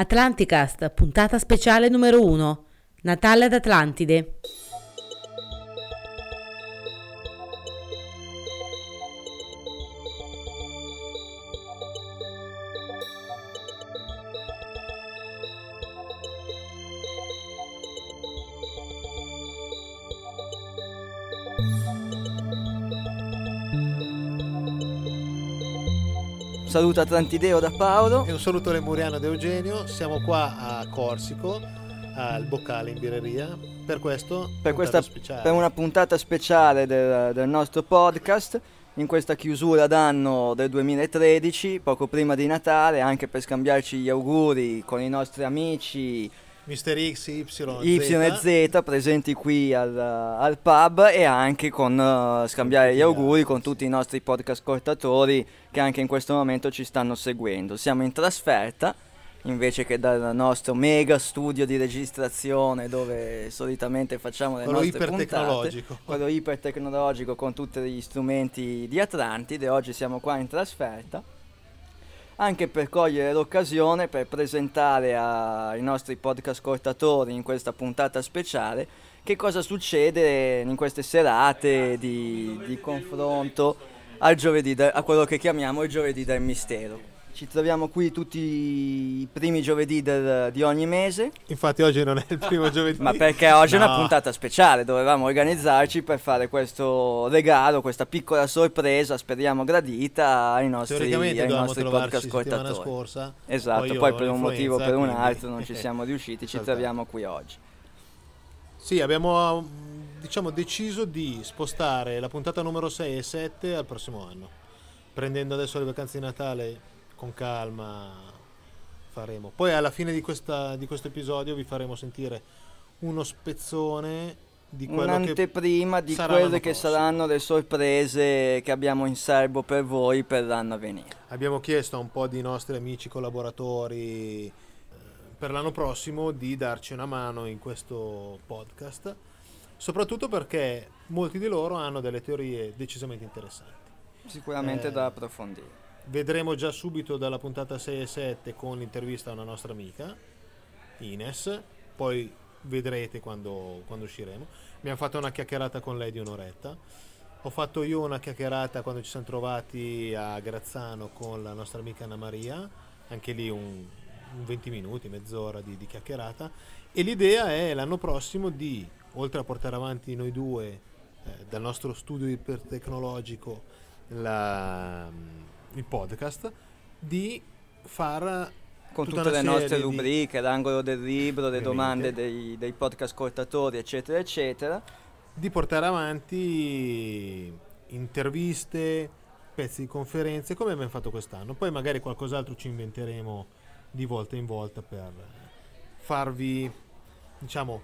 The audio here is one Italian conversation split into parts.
Atlanticast, puntata speciale numero 1. Natale ad Atlantide. Saluto Atlantideo da Paolo. E un saluto lemuriano da Eugenio. Siamo qua a Corsico, al Boccale in birreria, per questo per, questa, per una puntata speciale del, del, nostro podcast. In questa chiusura d'anno del 2013, poco prima di Natale, anche per scambiarci gli auguri con i nostri amici Mister X, Y, y e Z presenti qui al, al, pub e anche con uh, scambiare gli auguri con tutti i nostri podcast ascoltatori che anche in questo momento ci stanno seguendo. Siamo in trasferta invece che dal nostro mega studio di registrazione dove solitamente facciamo le quello nostre ipertecnologico. puntate quello ipertecnologico con tutti gli strumenti di Atlantide oggi siamo qua in trasferta anche per cogliere l'occasione per presentare ai nostri podcast ascoltatori in questa puntata speciale che cosa succede in queste serate di, di confronto al giovedì, a quello che chiamiamo il giovedì del mistero. Ci troviamo qui tutti i primi giovedì del, di ogni mese. Infatti oggi non è il primo giovedì. Ma perché oggi no. è una puntata speciale, dovevamo organizzarci per fare questo regalo, questa piccola sorpresa, speriamo gradita ai nostri, ai nostri podcast ascoltatori. scorsa. Esatto, poi, poi per un motivo o per un altro non ci siamo riusciti, ci troviamo qui oggi. Sì, abbiamo diciamo, deciso di spostare la puntata numero 6 e 7 al prossimo anno, prendendo adesso le vacanze di Natale con calma faremo. Poi alla fine di, questa, di questo episodio vi faremo sentire uno spezzone di quello un'anteprima di quelle che saranno le sorprese che abbiamo in serbo per voi per l'anno a venire. Abbiamo chiesto a un po' di nostri amici collaboratori eh, per l'anno prossimo di darci una mano in questo podcast, soprattutto perché molti di loro hanno delle teorie decisamente interessanti. Sicuramente eh, da approfondire vedremo già subito dalla puntata 6 e 7 con l'intervista a una nostra amica, Ines, poi vedrete quando, quando usciremo. Abbiamo fatto una chiacchierata con lei di un'oretta. Ho fatto io una chiacchierata quando ci siamo trovati a Grazzano con la nostra amica Anna Maria, anche lì un, un 20 minuti, mezz'ora di, di, chiacchierata. E l'idea è l'anno prossimo di, oltre a portare avanti noi due eh, dal nostro studio ipertecnologico, la, il podcast, di far con tutte le nostre rubriche, di... l'angolo del libro, le domande dei, dei, podcast ascoltatori, eccetera, eccetera. Di portare avanti interviste, pezzi di conferenze, come abbiamo fatto quest'anno. Poi magari qualcos'altro ci inventeremo di volta in volta per farvi, diciamo,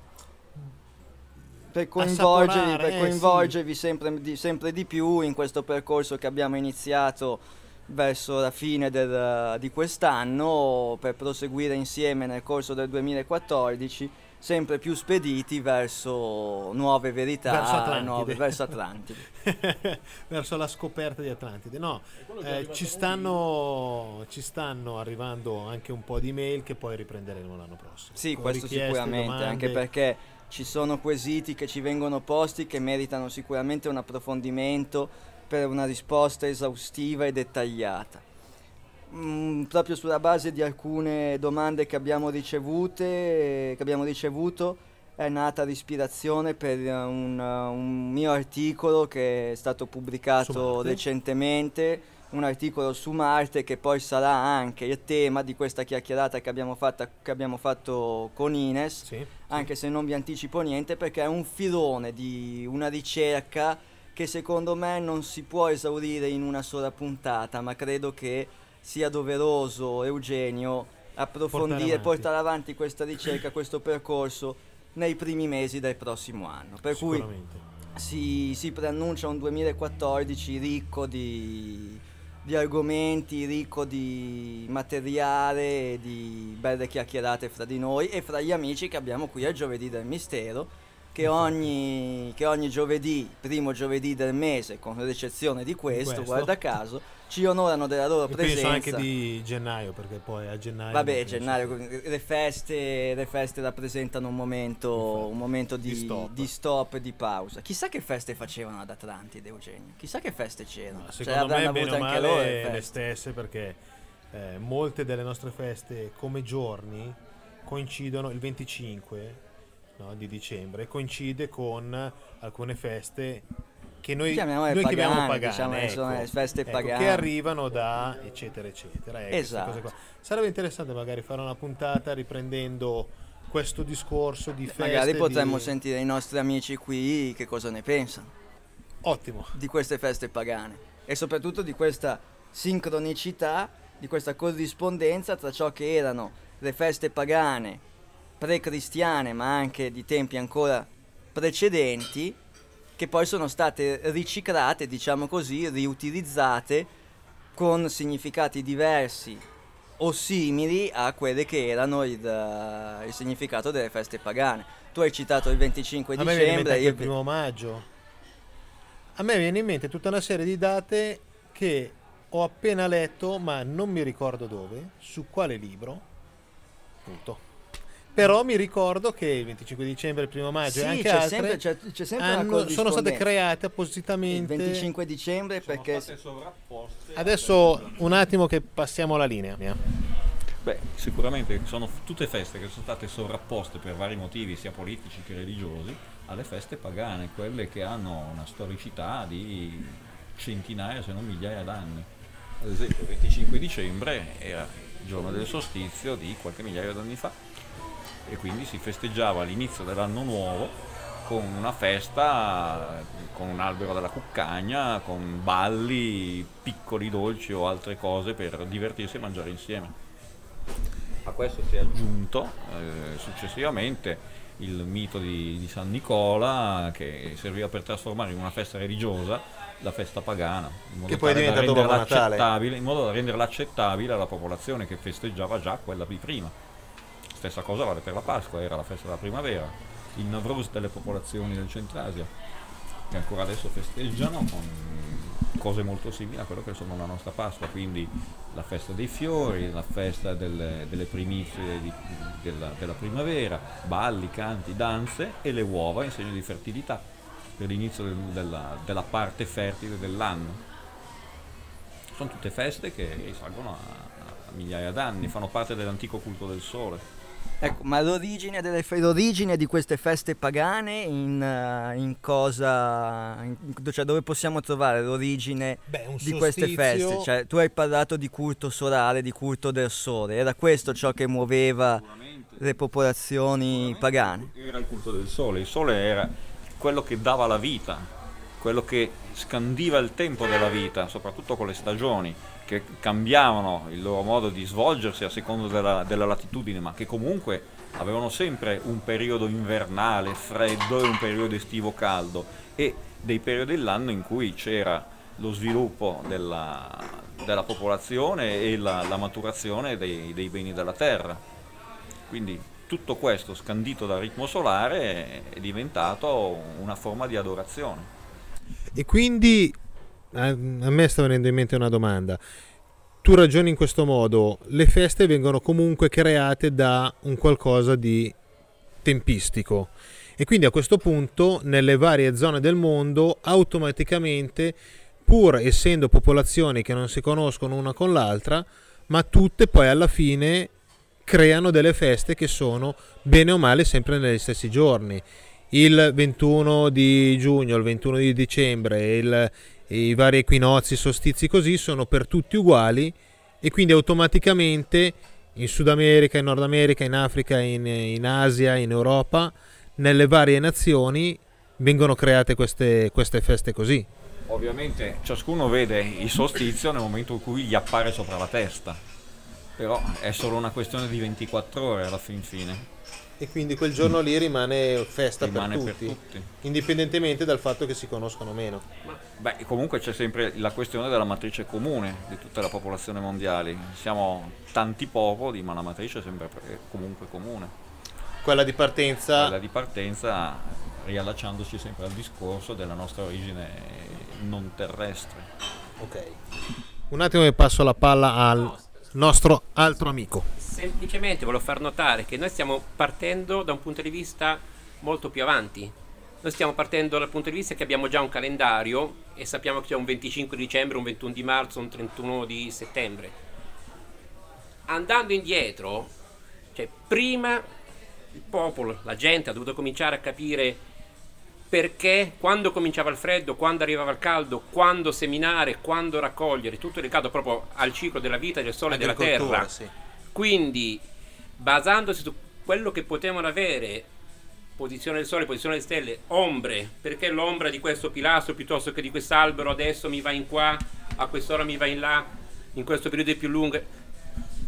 per coinvolgervi, per coinvolgervi eh, sì. sempre, di, sempre di più in questo percorso che abbiamo iniziato verso la fine del, di quest'anno per proseguire insieme nel corso del 2014 sempre più spediti verso nuove verità verso Atlantide, nuove, verso, Atlantide. verso la scoperta di Atlantide no, eh, ci, stanno, ci stanno arrivando anche un po' di mail che poi riprenderemo l'anno prossimo sì questo sicuramente domande. anche perché ci sono quesiti che ci vengono posti che meritano sicuramente un approfondimento per una risposta esaustiva e dettagliata. Mm, proprio sulla base di alcune domande che abbiamo, che abbiamo ricevuto è nata l'ispirazione per un, un, mio articolo che è stato pubblicato recentemente, un articolo su Marte che poi sarà anche il tema di questa chiacchierata che abbiamo, fatta, che abbiamo fatto con Ines, sì, anche sì. se non vi anticipo niente perché è un filone di una ricerca che secondo me non si può esaurire in una sola puntata, ma credo che sia doveroso, Eugenio, approfondire, portare avanti, portare avanti questa ricerca, questo percorso nei primi mesi del prossimo anno. Per cui si, si preannuncia un 2014 ricco di, di argomenti, ricco di materiale e di belle chiacchierate fra di noi e fra gli amici che abbiamo qui al Giovedì del Mistero che ogni, che ogni giovedì, primo giovedì del mese, con l'eccezione di questo, questo. guarda caso, ci onorano della loro presenza. Penso anche di gennaio, perché poi a gennaio... Vabbè, gennaio, le feste, le feste rappresentano un momento, un momento di, di, stop. di, stop. e di pausa. Chissà che feste facevano ad Atlantide, Eugenio. Chissà che feste c'erano. Ma cioè, secondo cioè, me, bene o male, loro le, le stesse, perché eh, molte delle nostre feste come giorni coincidono il 25 no, di dicembre, coincide con alcune feste che noi, chiamiamo noi pagane, chiamiamo pagane, diciamo, ecco, sono le feste ecco, pagane. Che arrivano da eccetera eccetera. Ecco, esatto. Sarebbe interessante magari fare una puntata riprendendo questo discorso di feste. Magari potremmo di... sentire i nostri amici qui che cosa ne pensano. Ottimo. Di queste feste pagane e soprattutto di questa sincronicità, di questa corrispondenza tra ciò che erano le feste pagane pre-cristiane ma anche di tempi ancora precedenti che poi sono state riciclate, diciamo così, riutilizzate con significati diversi o simili a quelle che erano il, uh, il significato delle feste pagane. Tu hai citato il 25 a dicembre. Il primo maggio. A me viene in mente tutta una serie di date che ho appena letto, ma non mi ricordo dove, su quale libro. Punto. Però mi ricordo che il 25 dicembre, il primo maggio sì, e anche c'è altre sempre, c'è, c'è sempre hanno, sono state create appositamente. Il 25 dicembre sono perché... Adesso un attimo che passiamo la linea. Beh, sicuramente sono tutte feste che sono state sovrapposte per vari motivi, sia politici che religiosi, alle feste pagane, quelle che hanno una storicità di centinaia se non migliaia d'anni. Ad esempio il 25 dicembre era il giorno del solstizio di qualche migliaio d'anni fa e quindi si festeggiava l'inizio dell'anno nuovo con una festa, con un albero della cuccagna, con balli, piccoli dolci o altre cose per divertirsi e mangiare insieme. A questo si è aggiunto eh, successivamente il mito di, di, San Nicola che serviva per trasformare in una festa religiosa la festa pagana, in modo, che poi diventa da renderla in modo da renderla accettabile alla popolazione che festeggiava già quella di prima. Stessa cosa vale per la Pasqua, era la festa della primavera, il Navruz delle popolazioni del Centrasia, che ancora adesso festeggiano con cose molto simili a quello che sono la nostra Pasqua, quindi la festa dei fiori, la festa delle, delle primizie di, della, della primavera, balli, canti, danze e le uova in segno di fertilità per l'inizio del, della, della, parte fertile dell'anno. Sono tutte feste che risalgono a, a migliaia d'anni, fanno parte dell'antico culto del sole. Ecco, ma l'origine, delle, l'origine, di queste feste pagane in, uh, in cosa, in, cioè dove possiamo trovare l'origine Beh, di queste feste? Cioè, tu hai parlato di culto solare, di culto del sole, era questo ciò che muoveva le popolazioni pagane? Era il culto del sole, il sole era quello che dava la vita, quello che scandiva il tempo della vita, soprattutto con le stagioni che cambiavano il loro modo di svolgersi a seconda della, della latitudine, ma che comunque avevano sempre un periodo invernale freddo e un periodo estivo caldo e dei periodi dell'anno in cui c'era lo sviluppo della, della popolazione e la, la maturazione dei, dei, beni della terra. Quindi tutto questo scandito dal ritmo solare è diventato una forma di adorazione. E quindi a, me sta venendo in mente una domanda. Tu ragioni in questo modo, le feste vengono comunque create da un qualcosa di tempistico e quindi a questo punto nelle varie zone del mondo automaticamente pur essendo popolazioni che non si conoscono una con l'altra ma tutte poi alla fine creano delle feste che sono bene o male sempre negli stessi giorni il 21 di giugno il 21 di dicembre il, i vari equinozi, solstizi così sono per tutti uguali e quindi automaticamente in Sud America, in Nord America, in Africa, in, in Asia, in Europa, nelle varie nazioni vengono create queste, queste feste così. Ovviamente ciascuno vede il solstizio nel momento in cui gli appare sopra la testa, però è solo una questione di 24 ore alla fin fine e quindi quel giorno lì rimane festa rimane per, tutti, per, tutti, indipendentemente dal fatto che si conoscono meno. Beh, comunque c'è sempre la questione della matrice comune di tutta la popolazione mondiale. Siamo tanti popoli, ma la matrice è sempre comunque comune. Quella di partenza, Quella di partenza riallacciandoci sempre al discorso della nostra origine non terrestre. Ok. Un attimo che passo la palla al nostro altro amico. Semplicemente volevo far notare che noi stiamo partendo da un punto di vista molto più avanti. Noi stiamo partendo dal punto di vista che abbiamo già un calendario e sappiamo che c'è un 25 dicembre, un 21 di marzo, un 31 di settembre. Andando indietro, cioè prima il popolo, la gente ha dovuto cominciare a capire perché quando cominciava il freddo, quando arrivava il caldo, quando seminare, quando raccogliere, tutto legato proprio al ciclo della vita, del sole e della terra. Sì. Quindi, basandosi su quello che potevano avere, posizione del sole, posizione delle stelle, ombre, perché l'ombra di questo pilastro piuttosto che di quest'albero adesso mi va in qua, a quest'ora mi va in là, in questo periodo è più lungo,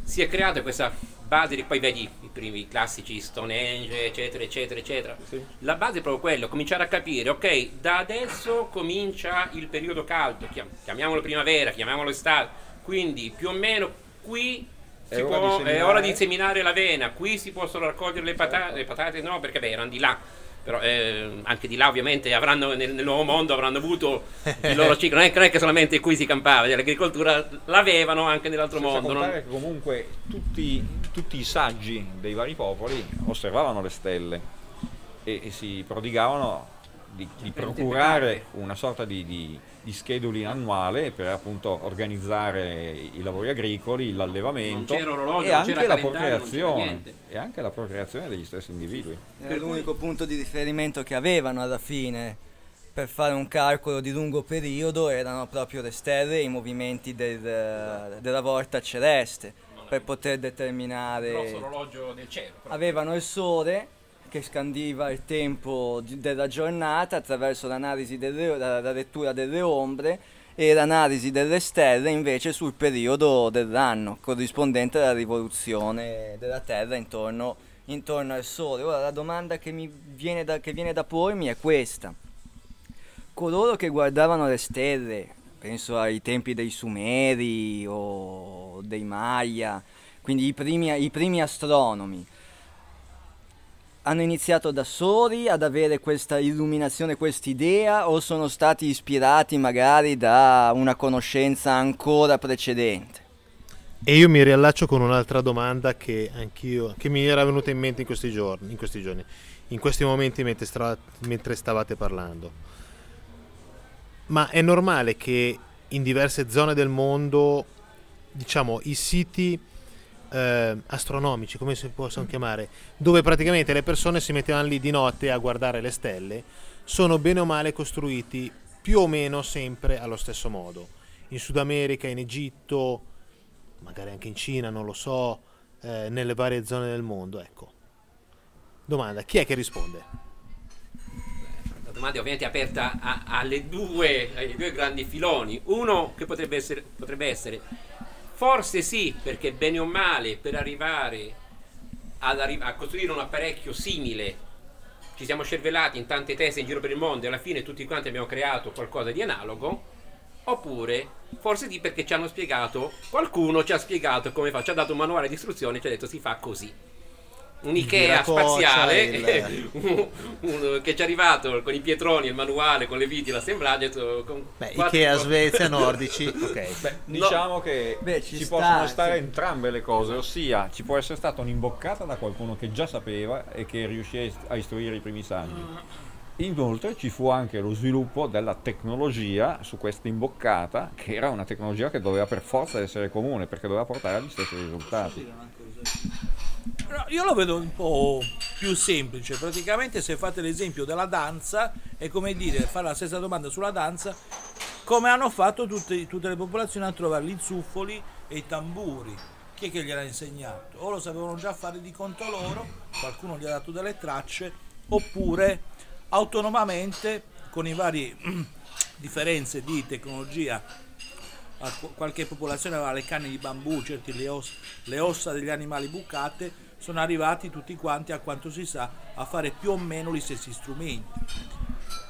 si è creata questa base, poi vedi i primi classici Stonehenge, eccetera, eccetera, eccetera. Sì. La base è proprio quello, cominciare a capire, ok, da adesso comincia il periodo caldo, chiamiamolo primavera, chiamiamolo estate, quindi più o meno qui è, ora, può, è ora di seminare l'avena, qui si possono raccogliere le patate, le patate no, perché beh, erano di là però eh, anche di là ovviamente avranno nel, nel, nuovo mondo avranno avuto il loro ciclo. Non è, non è che solamente qui si campava cioè l'agricoltura l'avevano anche nell'altro Senza mondo non... che comunque tutti, tutti, i saggi dei vari popoli osservavano le stelle e, e si prodigavano di, di procurare una sorta di, di di scheduling annuale per appunto organizzare i lavori agricoli, l'allevamento e, anche la procreazione, e anche la procreazione degli stessi individui. Era l'unico punto di riferimento che avevano alla fine per fare un calcolo di lungo periodo erano proprio le stelle e i movimenti del, della volta celeste per poter determinare... Il grosso orologio del cielo. Avevano il sole che scandiva il tempo della giornata attraverso l'analisi delle, la, la lettura delle ombre e l'analisi delle stelle invece sul periodo dell'anno corrispondente alla rivoluzione della Terra intorno, intorno al Sole. Ora la domanda che, viene da, che viene da pormi è questa. Coloro che guardavano le stelle, penso ai tempi dei Sumeri o dei Maya, quindi i primi, i primi astronomi, hanno iniziato da soli ad avere questa illuminazione, questa idea o sono stati ispirati magari da una conoscenza ancora precedente? E io mi riallaccio con un'altra domanda che anch'io, che mi era venuta in mente in questi giorni, in questi, giorni, in questi momenti mentre, stra- mentre stavate parlando. Ma è normale che in diverse zone del mondo, diciamo, i siti eh, astronomici, come si possono chiamare, dove praticamente le persone si mettevano lì di notte a guardare le stelle, sono bene o male costruiti più o meno sempre allo stesso modo. In Sud America, in Egitto, magari anche in Cina, non lo so, eh, nelle varie zone del mondo. Ecco. Domanda, chi è che risponde? La domanda è ovviamente aperta a, alle due, ai due grandi filoni. Uno che potrebbe essere, potrebbe essere Forse sì, perché bene o male per arrivare arri- a costruire un apparecchio simile ci siamo cervellati in tante teste in giro per il mondo e alla fine tutti quanti abbiamo creato qualcosa di analogo. Oppure, forse sì perché ci hanno spiegato, qualcuno ci ha spiegato come fa, ci ha dato un manuale di istruzioni e ci ha detto si fa così un Ikea spaziale il... un, un, che ci è arrivato con i pietroni, il manuale, con le viti, l'assemblaggio. Con Beh, quattro... Ikea, Svezia, nordici. okay. Beh, diciamo no. che Beh, ci, ci sta, possono stare sì. entrambe le cose, ossia ci può essere stata un'imboccata da qualcuno che già sapeva e che riuscì a istruire i primi saggi. Inoltre ci fu anche lo sviluppo della tecnologia su questa imboccata, che era una tecnologia che doveva per forza essere comune, perché doveva portare agli stessi risultati. Io lo vedo un po' più semplice, praticamente se fate l'esempio della danza è come dire, fare la stessa domanda sulla danza, come hanno fatto tutte, tutte le popolazioni a trovare gli zuffoli e i tamburi. Chi è che gliel'ha insegnato? O lo sapevano già fare di conto loro, qualcuno gli ha dato delle tracce, oppure autonomamente con i vari differenze di tecnologia qualche popolazione aveva le canne di bambù, certi le, os- le, ossa degli animali bucate, sono arrivati tutti quanti, a quanto si sa, a fare più o meno gli stessi strumenti.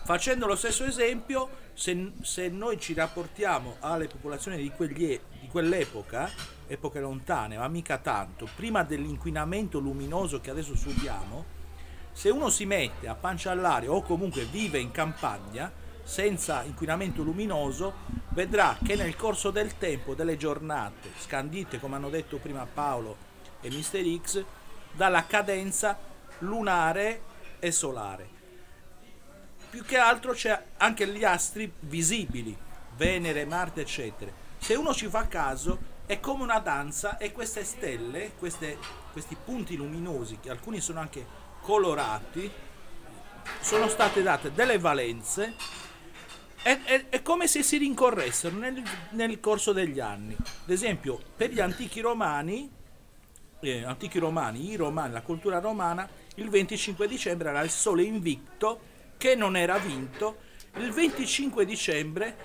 Facendo lo stesso esempio, se, se noi ci rapportiamo alle popolazioni di, quegli, di quell'epoca, epoche lontane, ma mica tanto, prima dell'inquinamento luminoso che adesso subiamo, Se uno si mette a pancia all'aria o comunque vive in campagna senza inquinamento luminoso, vedrà che nel corso del tempo, delle giornate, scandite come hanno detto prima Paolo e Mister X, dalla cadenza lunare e solare. Più che altro c'è anche gli astri visibili, Venere, Marte, eccetera. Se uno ci fa caso, è come una danza e queste stelle, queste, questi punti luminosi, che alcuni sono anche colorati, sono state date delle valenze è, è, è, come se si rincorressero nel, nel, corso degli anni. Ad esempio, per gli antichi romani, eh, antichi romani, i romani, la cultura romana, il 25 dicembre era il sole invicto che non era vinto. Il 25 dicembre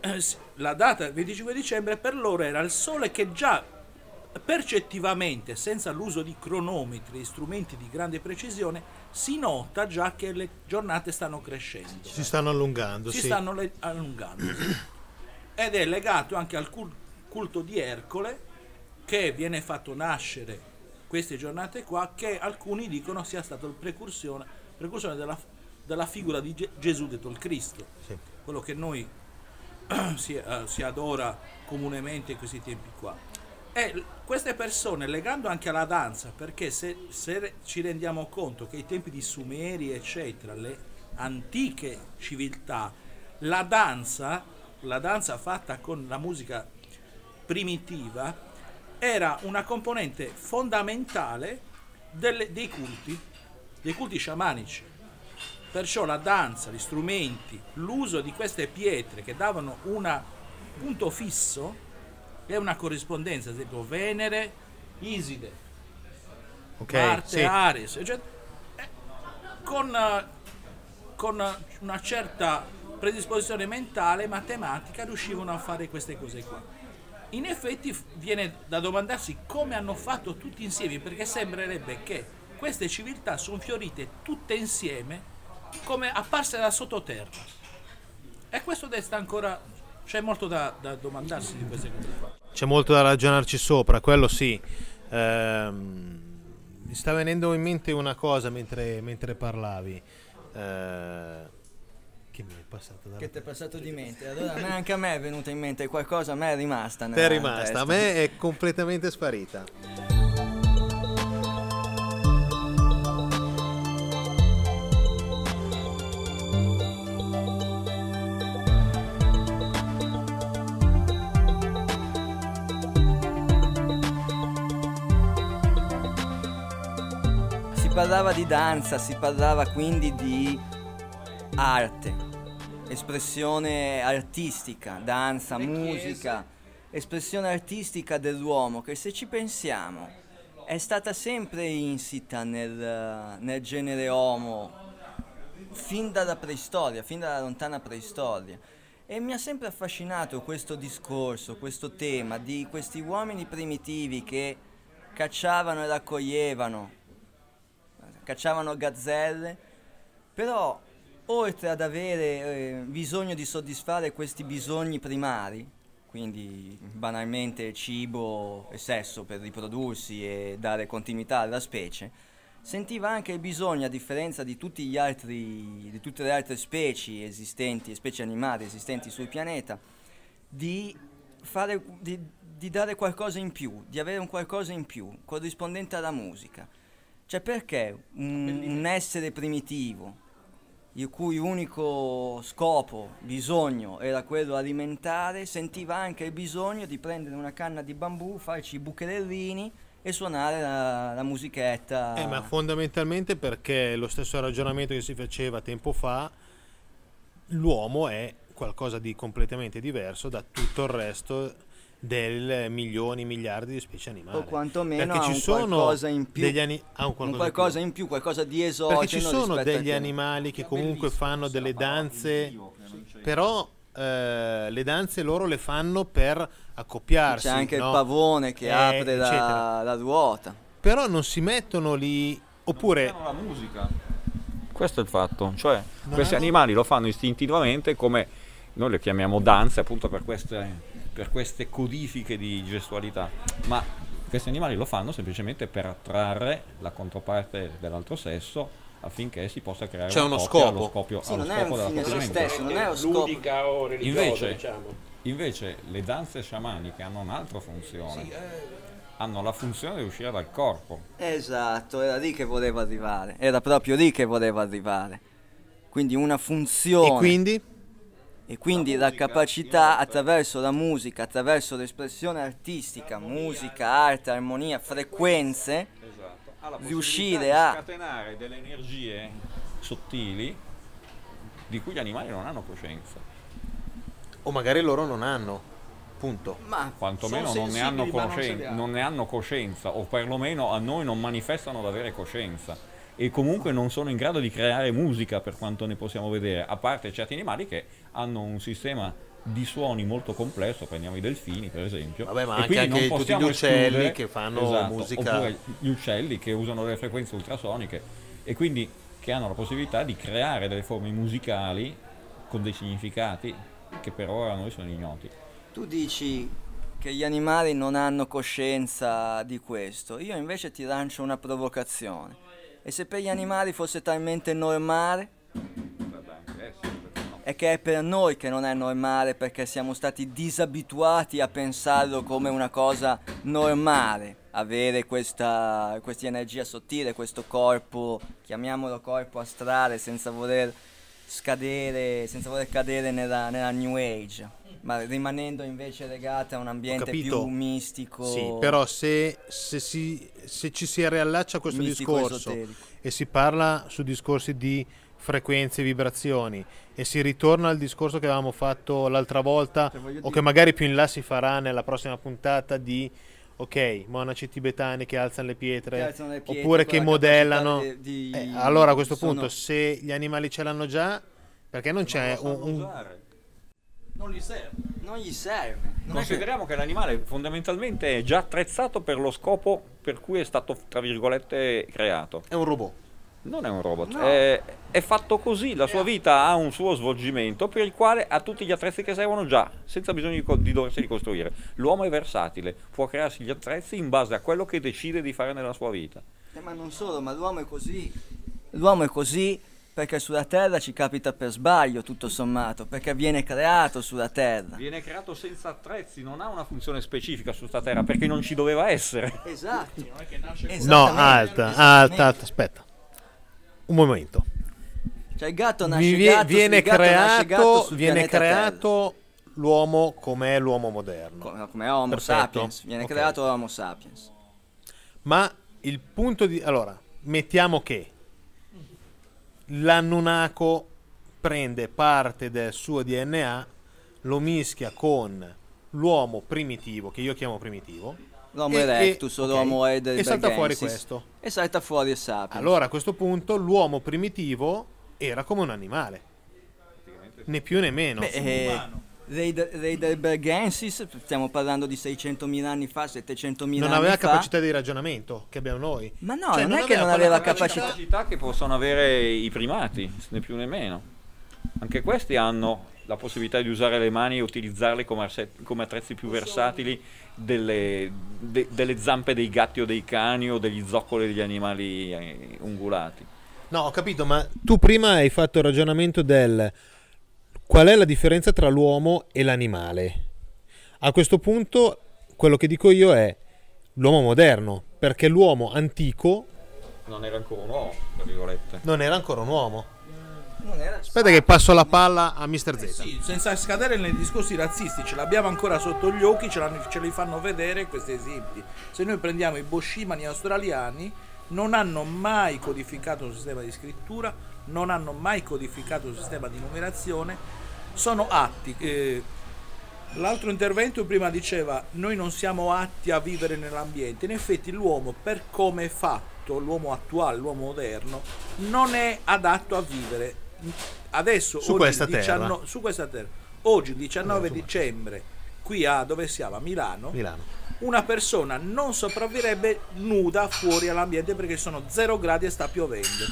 eh, la data del 25 dicembre per loro era il sole che già percettivamente, senza l'uso di cronometri e strumenti di grande precisione, si nota già che le giornate stanno crescendo. Si stanno allungando. Si sì. stanno le- allungando. Ed è legato anche al culto di Ercole che viene fatto nascere queste giornate qua, che alcuni dicono sia stato il precursore, precursore della, della, figura di Gesù detto il Cristo. Sì. Quello che noi si, uh, si, adora comunemente in questi tempi qua. E queste persone, legando anche alla danza, perché se, se ci rendiamo conto che ai tempi di Sumeri, eccetera, le antiche civiltà, la danza, la danza fatta con la musica primitiva, era una componente fondamentale delle, dei culti, dei culti sciamanici. Perciò la danza, gli strumenti, l'uso di queste pietre che davano un punto fisso e una corrispondenza, ad esempio Venere, Iside, okay, Marte, sì. Ares, cioè, eh, con, con una certa predisposizione mentale, matematica, riuscivano a fare queste cose qua. In effetti viene da domandarsi come hanno fatto tutti insieme, perché sembrerebbe che queste civiltà sono fiorite tutte insieme come apparse da sottoterra. E questo desta ancora. C'è molto da, da domandarsi di queste cose qua. C'è molto da ragionarci sopra, quello sì. Ehm, mi sta venendo in mente una cosa mentre, mentre parlavi. Ehm, che mi è passato da Che ti è passato di mente? Allora anche a me è venuta in mente qualcosa, a me è rimasta. Ti è rimasta, testa. a me è completamente sparita. Parlava di danza, si parlava quindi di arte, espressione artistica, danza, musica, espressione artistica dell'uomo che se ci pensiamo è stata sempre insita nel, nel genere Homo fin dalla preistoria, fin dalla lontana preistoria. E mi ha sempre affascinato questo discorso, questo tema di questi uomini primitivi che cacciavano e raccoglievano, cacciavano gazzelle, però oltre ad avere eh, bisogno di soddisfare questi bisogni primari, quindi banalmente cibo e sesso per riprodursi e dare continuità alla specie, sentiva anche il bisogno, a differenza di, altri, di tutte le altre specie esistenti, specie animali esistenti sul pianeta, di, fare, di, di dare qualcosa in più, di avere un qualcosa in più, corrispondente alla musica. Cioè perché un, un essere primitivo, il cui unico scopo, bisogno era quello alimentare, sentiva anche il bisogno di prendere una canna di bambù, farci i bucherellini e suonare la, la musichetta. Eh, ma fondamentalmente perché lo stesso ragionamento che si faceva tempo fa, l'uomo è qualcosa di completamente diverso da tutto il resto del milioni, miliardi di specie animali. O quantomeno Perché ci sono qualcosa in più, ani- un qualcosa, un qualcosa in, più. qualcosa di esogeno. Perché ci sono degli animali che comunque fanno delle danze, però eh, le danze loro le fanno per accoppiarsi. C'è anche no? il pavone che eh, apre la, la, ruota. Però non si mettono lì, oppure... la musica. Questo è il fatto, cioè non questi animali lo fanno istintivamente come noi le chiamiamo danze appunto per queste per queste codifiche di gestualità, ma questi animali lo fanno semplicemente per attrarre la controparte dell'altro sesso affinché si possa creare C'è uno scopo. allo scoppio, Sì, allo non scopo della stesso, non è lo scopo. ludica o religiosa, Invece, diciamo. invece le danze sciamaniche hanno un'altra funzione. Sì, eh, Hanno la funzione di uscire dal corpo. Esatto, era lì che voleva arrivare. Era proprio lì che voleva arrivare. Quindi una funzione. E quindi? E quindi la, capacità attraverso la musica, attraverso l'espressione artistica, musica, arte, armonia, frequenze, ha la Riuscire a- di scatenare delle energie sottili di cui gli animali non hanno coscienza. O magari loro non hanno. Punto. ma Quantomeno non ne, hanno ma non non ne hanno coscienza, o perlomeno a noi non manifestano d'avere coscienza. E comunque non sono in grado di creare musica per quanto ne possiamo vedere, a parte certi animali che hanno un sistema di suoni molto complesso, prendiamo i delfini per esempio. Vabbè, ma e anche- quindi non anche tutti possiamo gli uccelli che fanno esatto, musica- Oppure gli uccelli che usano delle frequenze ultrasoniche e quindi che hanno la possibilità di creare delle forme musicali con dei significati che per ora a noi sono ignoti. tu dici che gli animali non hanno coscienza di questo. Io invece ti lancio una provocazione. E se per gli animali fosse talmente normale, è che è per noi che non è normale perché siamo stati disabituati a pensarlo come una cosa normale, avere questa, energia sottile, questo corpo, chiamiamolo corpo astrale, senza voler scadere, senza voler cadere nella, nella New Age, ma rimanendo invece legata a un ambiente più mistico. Sì, però se, se si- se ci si riallaccia a questo discorso esoterico. e si parla su discorsi di frequenze e vibrazioni e si ritorna al discorso che avevamo fatto l'altra volta Cioè, o dire- che magari più in là si farà nella prossima puntata di ok, monaci tibetani che alzano le pietre, Che alzano le pietre oppure che la modellano di- di- Eh, allora a questo sono- punto se gli animali ce l'hanno già perché non c'è un, un- non gli serve. Non gli serve. Non è che- Consideriamo che l'animale fondamentalmente è già attrezzato per lo scopo per cui è stato, tra virgolette, creato. è un robot Non è un robot, No. è, è fatto così, la sua vita ha un suo svolgimento per il quale ha tutti gli attrezzi che servono già, senza bisogno di, di doversi ricostruire. L'uomo è versatile, può crearsi gli attrezzi in base a quello che decide di fare nella sua vita. Eh, ma non solo, ma l'uomo è così. L'uomo è così perché sulla Terra ci capita per sbaglio, tutto sommato, perché viene creato sulla Terra. Viene creato senza attrezzi, non ha una funzione specifica su sta terra perché non ci doveva essere. Esatto. no alta alta alta aspetta un momento Cioè il gatto nasce Vi gatto, viene gatto gatto creato, sul viene creato l'uomo come è l'uomo moderno. come, come Homo Perfetto. sapiens. Viene Ok. creato Homo sapiens. Ma il punto di... Allora, mettiamo che l'Annunnaco prende parte del suo DNA, lo mischia con l'uomo primitivo, che io chiamo primitivo, L'Homo E- erectus e- o ok. l'Homo E salta fuori questo. E salta fuori il sapiens. allora a questo punto l'uomo primitivo era come un animale. Né più né meno. Beh, eh, Heidelbergensis, stiamo parlando di 600.000 anni fa, 700.000 non anni aveva fa. capacità di ragionamento che abbiamo noi. Ma no, Cioè, non, è che non aveva capacità. capacità che possono avere i primati, né più né meno. Anche questi hanno la possibilità di usare le mani e utilizzarle come, arse- come attrezzi più versatili delle, de- delle zampe dei gatti o dei cani o degli zoccoli degli animali eh, ungulati. No, ho capito, ma tu prima hai fatto il ragionamento del qual è la differenza tra l'uomo e l'animale. A questo punto quello che dico io è l'uomo moderno, perché l'uomo antico Non era ancora un uomo, tra virgolette. non era ancora un uomo. Non era Aspetta che passo la palla a Mr. Z. Sì, senza scadere nei discorsi razzistici, l'abbiamo ancora sotto gli occhi, ce, ce li fanno vedere questi esempi. Se noi prendiamo i boschimani australiani, non hanno mai codificato un sistema di scrittura, non hanno mai codificato un sistema di numerazione, sono atti. eh, L'altro intervento prima diceva noi non siamo atti a vivere nell'ambiente, in effetti l'uomo per come è fatto, l'uomo attuale, l'uomo moderno, non è adatto a vivere. Adesso, Su questa il terra. 19 su questa terra, oggi 19 dicembre, qui a dove siamo? A Milano, Milano. una persona non sopravviverebbe nuda fuori all'ambiente perché sono 0 gradi e sta piovendo.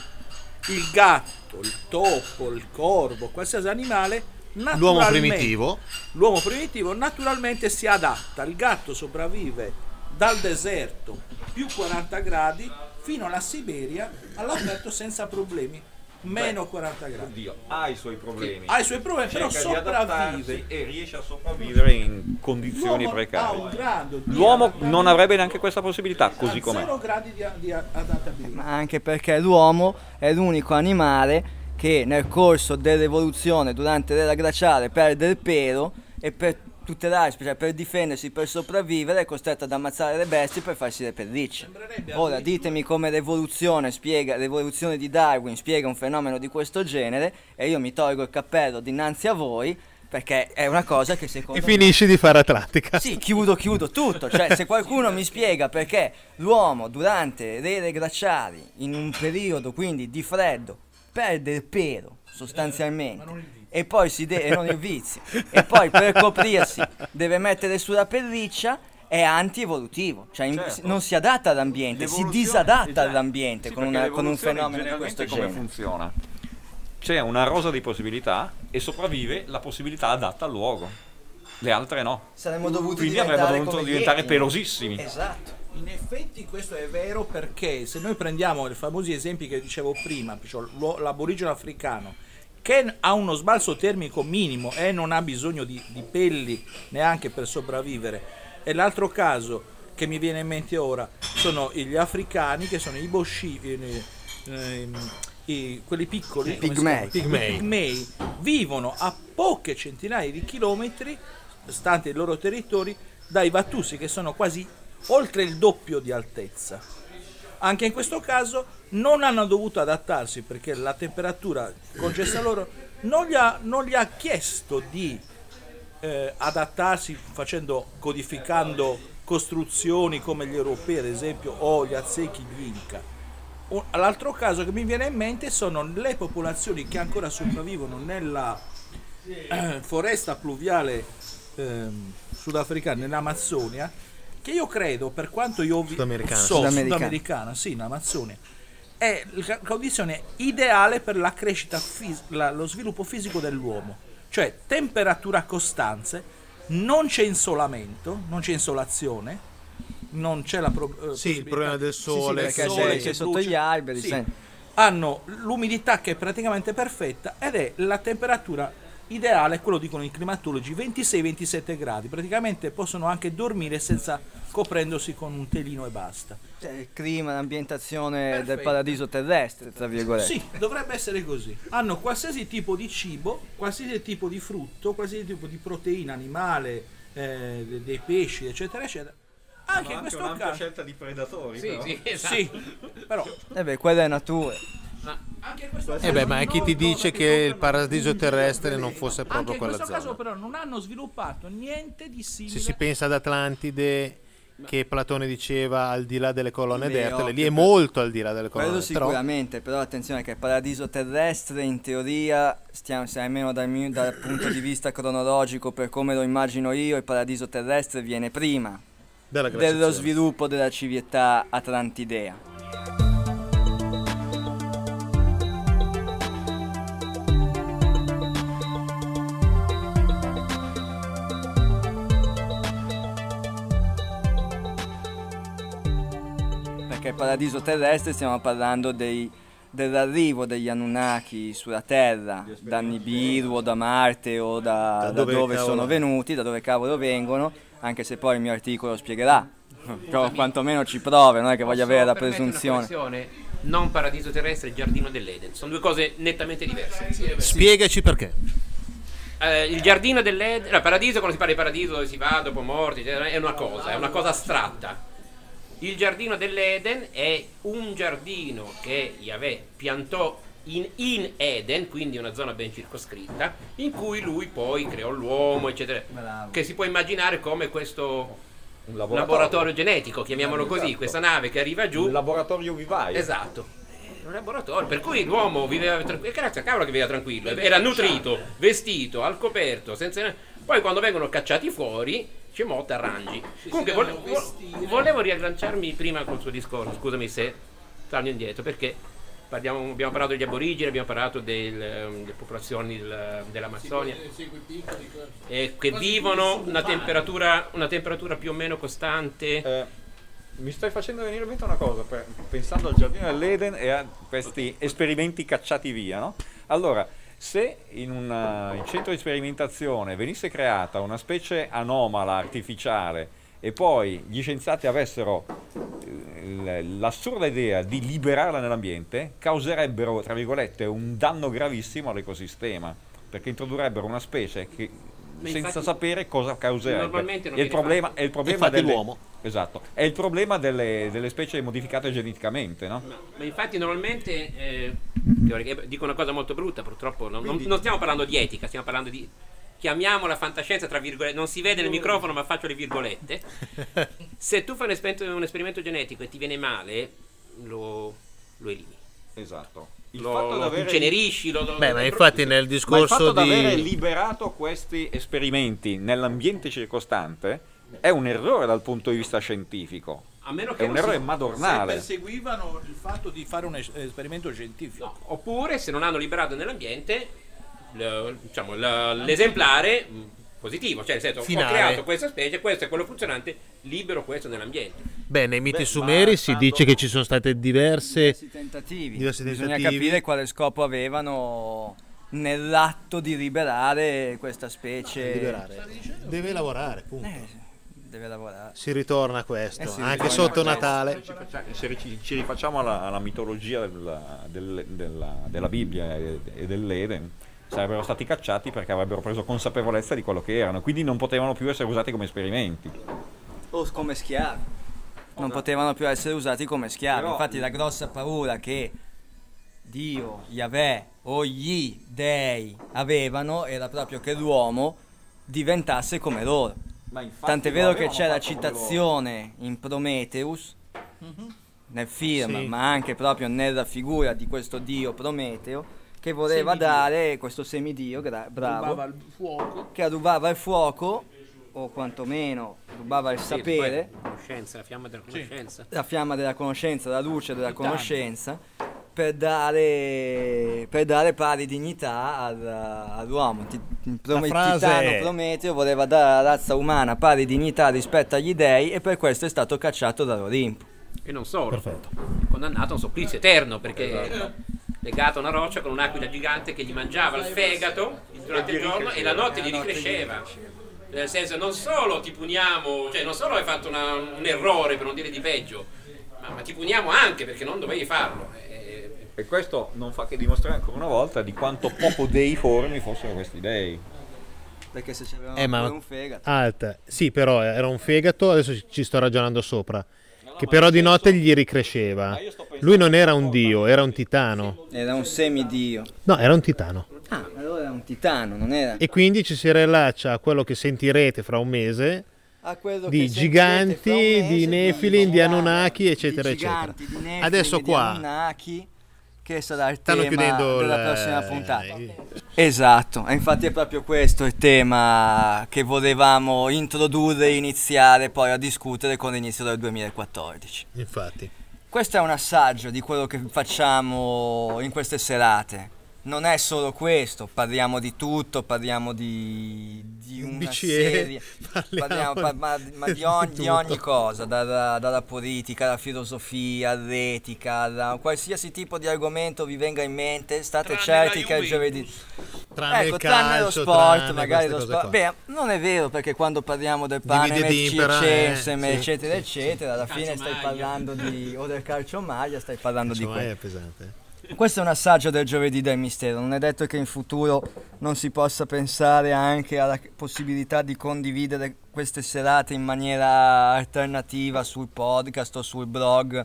Il gatto, il topo, il corvo, qualsiasi animale L'uomo primitivo L'uomo primitivo naturalmente si adatta, il gatto sopravvive dal deserto più 40 gradi fino alla Siberia all'aperto senza problemi meno 40 gradi. Oddio, ha i suoi problemi. Ha i suoi problemi, però Cerca adattarsi sopravvive. e riesce a sopravvivere in condizioni L'uomo ha un precarie. grado di L'uomo non avrebbe neanche questa possibilità, così com'è. 0 gradi di, di adattabilità. Ma anche perché l'uomo è l'unico animale che nel corso dell'evoluzione, durante l'era glaciale, perde il pelo e per tutelarsi, cioè per difendersi, per sopravvivere, è costretto ad ammazzare le bestie per farsi le pellicce. Ora ditemi come l'evoluzione spiega, l'evoluzione di Darwin spiega un fenomeno di questo genere e io mi tolgo il cappello dinanzi a voi perché è una cosa che secondo E me... finisci di fare Atlantica. Sì, chiudo, chiudo tutto. Cioè, se qualcuno mi spiega perché l'uomo durante le ere glaciali, in un periodo quindi di freddo, perde il pelo sostanzialmente. E poi si deve, non il vizio, e poi per coprirsi deve mettere sulla pelliccia, è anti-evolutivo, cioè in- Certo. non si adatta all'ambiente, si disadatta esatto. all'ambiente Sì, con, una- con un fenomeno di questo come genere. funziona? C'è una rosa di possibilità e sopravvive la possibilità adatta al luogo. Le altre no. Saremmo dovuti Quindi avrebbero dovuto come diventare no? pelosissimi. Esatto. In effetti questo è vero perché se noi prendiamo i famosi esempi che dicevo prima, cioè l'aborigeno africano, che ha uno sbalzo termico minimo e non ha bisogno di, di pelli neanche per sopravvivere, e l'altro caso che mi viene in mente ora sono gli africani che sono i bosci, eh, eh, i- quelli piccoli, I pigmei. Pigmei. Vivono a poche centinaia di chilometri, stante i loro territori, dai Vatussi che sono quasi oltre il doppio di altezza. Anche in questo caso non hanno dovuto adattarsi perché la temperatura concessa loro non gli ha, non gli ha chiesto di eh, adattarsi facendo, codificando costruzioni come gli europei ad esempio o gli Aztechi, gli Inca. Un- L'altro caso che mi viene in mente sono le popolazioni che ancora sopravvivono nella eh, foresta pluviale ehm, sudafricana, nell'Amazzonia, che io credo, per quanto io vi Sudamericana. so, Sudamericana. sudamericana, sì, in Amazzonia, è la condizione ideale per la crescita, fis- la- lo sviluppo fisico dell'uomo. Cioè, temperatura costanze, non c'è insolamento, non c'è insolazione, non c'è la pro- eh, Sì, il problema del Sì, sì, sole. perché il sole sei, che sei sotto gli alberi, Sì. hanno l'umidità che è praticamente perfetta ed è la temperatura ideale, quello dicono i climatologi, 26-27 gradi. Praticamente possono anche dormire senza coprendosi con un telino e basta. Cioè, il clima, l'ambientazione del Perfetto. paradiso terrestre, tra virgolette. Sì, dovrebbe essere così. Hanno qualsiasi tipo di cibo, qualsiasi tipo di frutto, qualsiasi tipo di proteina animale, eh, de- dei pesci, eccetera, eccetera. Anche in questo caso. scelta di predatori. Sì, però. sì, esatto. Sì, però Eh beh, quella è natura. Anche in questo Eh beh, ma chi ti dice che il paradiso terrestre non fosse Anche proprio in quella questo zona? caso però non hanno sviluppato niente di simile. Se si pensa ad Atlantide, che Platone diceva al di là delle colonne d'Ertole, lì è molto al di là delle colonne Quello d'Ertole. Sicuramente, però attenzione che il paradiso terrestre in teoria, stiamo, se almeno dal, mio- dal punto di vista cronologico, per come lo immagino io, il paradiso terrestre viene prima dello sviluppo della civiltà atlantidea. Perché il paradiso terrestre stiamo parlando dei- dell'arrivo degli Anunnaki sulla Terra, da Nibiru o da Marte o da, Da da dove dove, cavolo- sono venuti, da dove cavolo vengono, anche se poi il mio articolo spiegherà. Però quantomeno ci prova, non è che voglio Posso avere la presunzione. Non paradiso terrestre, giardino dell'Eden. Sono due cose nettamente diverse. Spiegaci perché. Eh, il giardino dell'Eden, no, paradiso, quando si parla di paradiso dove si va dopo morti, è una cosa, è una cosa astratta. Il giardino dell'Eden è un giardino che Yahweh piantò in, in Eden, quindi una zona ben circoscritta, in cui lui poi creò l'uomo, eccetera. Bravo. Che si può immaginare come questo Un laboratorio, genetico, chiamiamolo così, Esatto. questa nave che arriva giù. Un laboratorio vivaio. Esatto. È Un laboratorio, per cui l'uomo viveva tranquillo, che razza cavolo che viveva tranquillo, era nutrito, vestito, al coperto, senza... poi quando vengono cacciati fuori, c'è mo arrangi. Comunque vole- vo- volevo riagganciarmi prima col suo discorso, scusami se torno indietro, perché parliamo- abbiamo parlato degli aborigeni, abbiamo parlato del, ehm, delle popolazioni del- dell'Amazzonia eh, che vivono una temperatura, una temperatura più o meno costante. Eh, mi stai facendo venire in mente una cosa, pensando al giardino dell'Eden e a questi esperimenti cacciati via, no? Allora, se in un uh, centro di sperimentazione venisse creata una specie anomala, artificiale, e poi gli scienziati avessero eh, l'assurda idea di liberarla nell'ambiente, causerebbero, tra virgolette, un danno gravissimo all'ecosistema, perché introdurrebbero una specie che senza infatti- sapere cosa causerebbe. E il problema, è il problema delle-. Esatto, è il problema delle, delle specie modificate geneticamente, no? Ma, ma infatti normalmente eh, dico una cosa molto brutta, purtroppo non, non- non stiamo parlando di etica, stiamo parlando di chiamiamola fantascienza tra virgolette, non si vede nel microfono ma faccio le virgolette. Se tu fai un esperimento, un esperimento genetico e ti viene male, lo, lo elimini. Esatto. Il Lo, fatto lo incenerisci, lo, lo- Beh, ma infatti nel ma il discorso fatto di avere liberato questi esperimenti nell'ambiente circostante è un errore dal punto di vista scientifico. a meno che È un si- errore Se madornale. perseguivano il fatto di fare un es- esperimento scientifico. No, oppure se non hanno liberato nell'ambiente diciamo, l'esemplare positivo, cioè nel senso Finale. ho creato questa specie, questo è quello funzionante, libero questo nell'ambiente. Beh, nei miti Beh, sumeri si dice che ci sono state diverse. diversi tentativi. Diversi Bisogna tentativi. capire quale scopo avevano nell'atto di liberare questa specie. liberare. Deve lavorare, punto. Eh, deve lavorare. Si ritorna a questo, Eh sì, anche bisogna sotto Natale. Se ci, ci rifacciamo alla, alla mitologia della, del- della- della Bibbia e, e dell'Eden, sarebbero stati cacciati perché avrebbero preso consapevolezza di quello che erano, quindi non potevano più essere usati come esperimenti. O come schiavi. Non potevano più essere usati come schiavi. Però- Infatti la grossa paura che Dio, Yahweh o gli dei avevano era proprio che l'uomo diventasse come loro. Ma infatti Tant'è vero che c'è la citazione in Prometheus, nel film, Sì. ma anche proprio nella figura di questo dio Prometeo, che voleva Semidio. dare questo semidio, gra- bravo, Rubava il fuoco. che rubava il fuoco, o quantomeno rubava il Sì, sapere, poi, conoscenza, la fiamma della conoscenza. la fiamma della conoscenza, la luce della conoscenza, per dare, per dare pari dignità al- all'uomo. Ti- il Prome- La frase Titano Prometeo voleva dare alla razza umana pari dignità rispetto agli dei e per questo è stato cacciato dall'Olimpo. E non solo, Perfetto. condannato a un supplizio eterno perché legato a una roccia con un'aquila gigante che gli mangiava il fegato durante il giorno e la notte gli ricresceva. Nel senso, non solo ti puniamo, cioè non solo hai fatto una- un errore per non dire di peggio, ma, ma ti puniamo anche perché non dovevi farlo. E questo non fa che dimostrare ancora una volta di quanto poco deiformi fossero questi dei. Perché se c'avevano Eh, ma- un fegato. Alta. Sì, però era un fegato, adesso ci sto ragionando sopra. Che però di notte gli ricresceva. Lui non era un dio, era un titano. Era un semidio. No, era un titano. Ah, allora era un titano, non era? E quindi ci si rilaccia a quello che sentirete fra un mese di giganti, mese, di Nephilim, di Anunnaki, di eccetera, giganti, eccetera. Adesso di qua Anunnaki, che sarà il stanno tema della il- prossima puntata. i- Esatto, e infatti è proprio questo il tema che volevamo introdurre e iniziare poi a discutere con l'inizio del 2014. Infatti. Questo è un assaggio di quello che facciamo in queste serate. Non è solo questo, parliamo di tutto, parliamo di, di una BCE, serie, parliamo parliamo, pa- ma, ma di, di ogni, di ogni cosa, dalla, dalla politica alla filosofia, all'etica, alla, qualsiasi tipo di argomento vi venga in mente, state Tranne certi che il giovedì... Tranne ecco, il tranne lo calcio, sport, tranne magari lo sport. qua. Beh, non è vero perché quando parliamo del pane, impera, eh, CSM, sì, eccetera, sì, eccetera, alla fine stai Calciomaglia. parlando di o del calcio maglia, stai parlando di Insomma, quello. è pesante. Questo è un assaggio del giovedì del mistero, non è detto che in futuro non si possa pensare anche alla possibilità di condividere queste serate in maniera alternativa sul podcast o sul blog,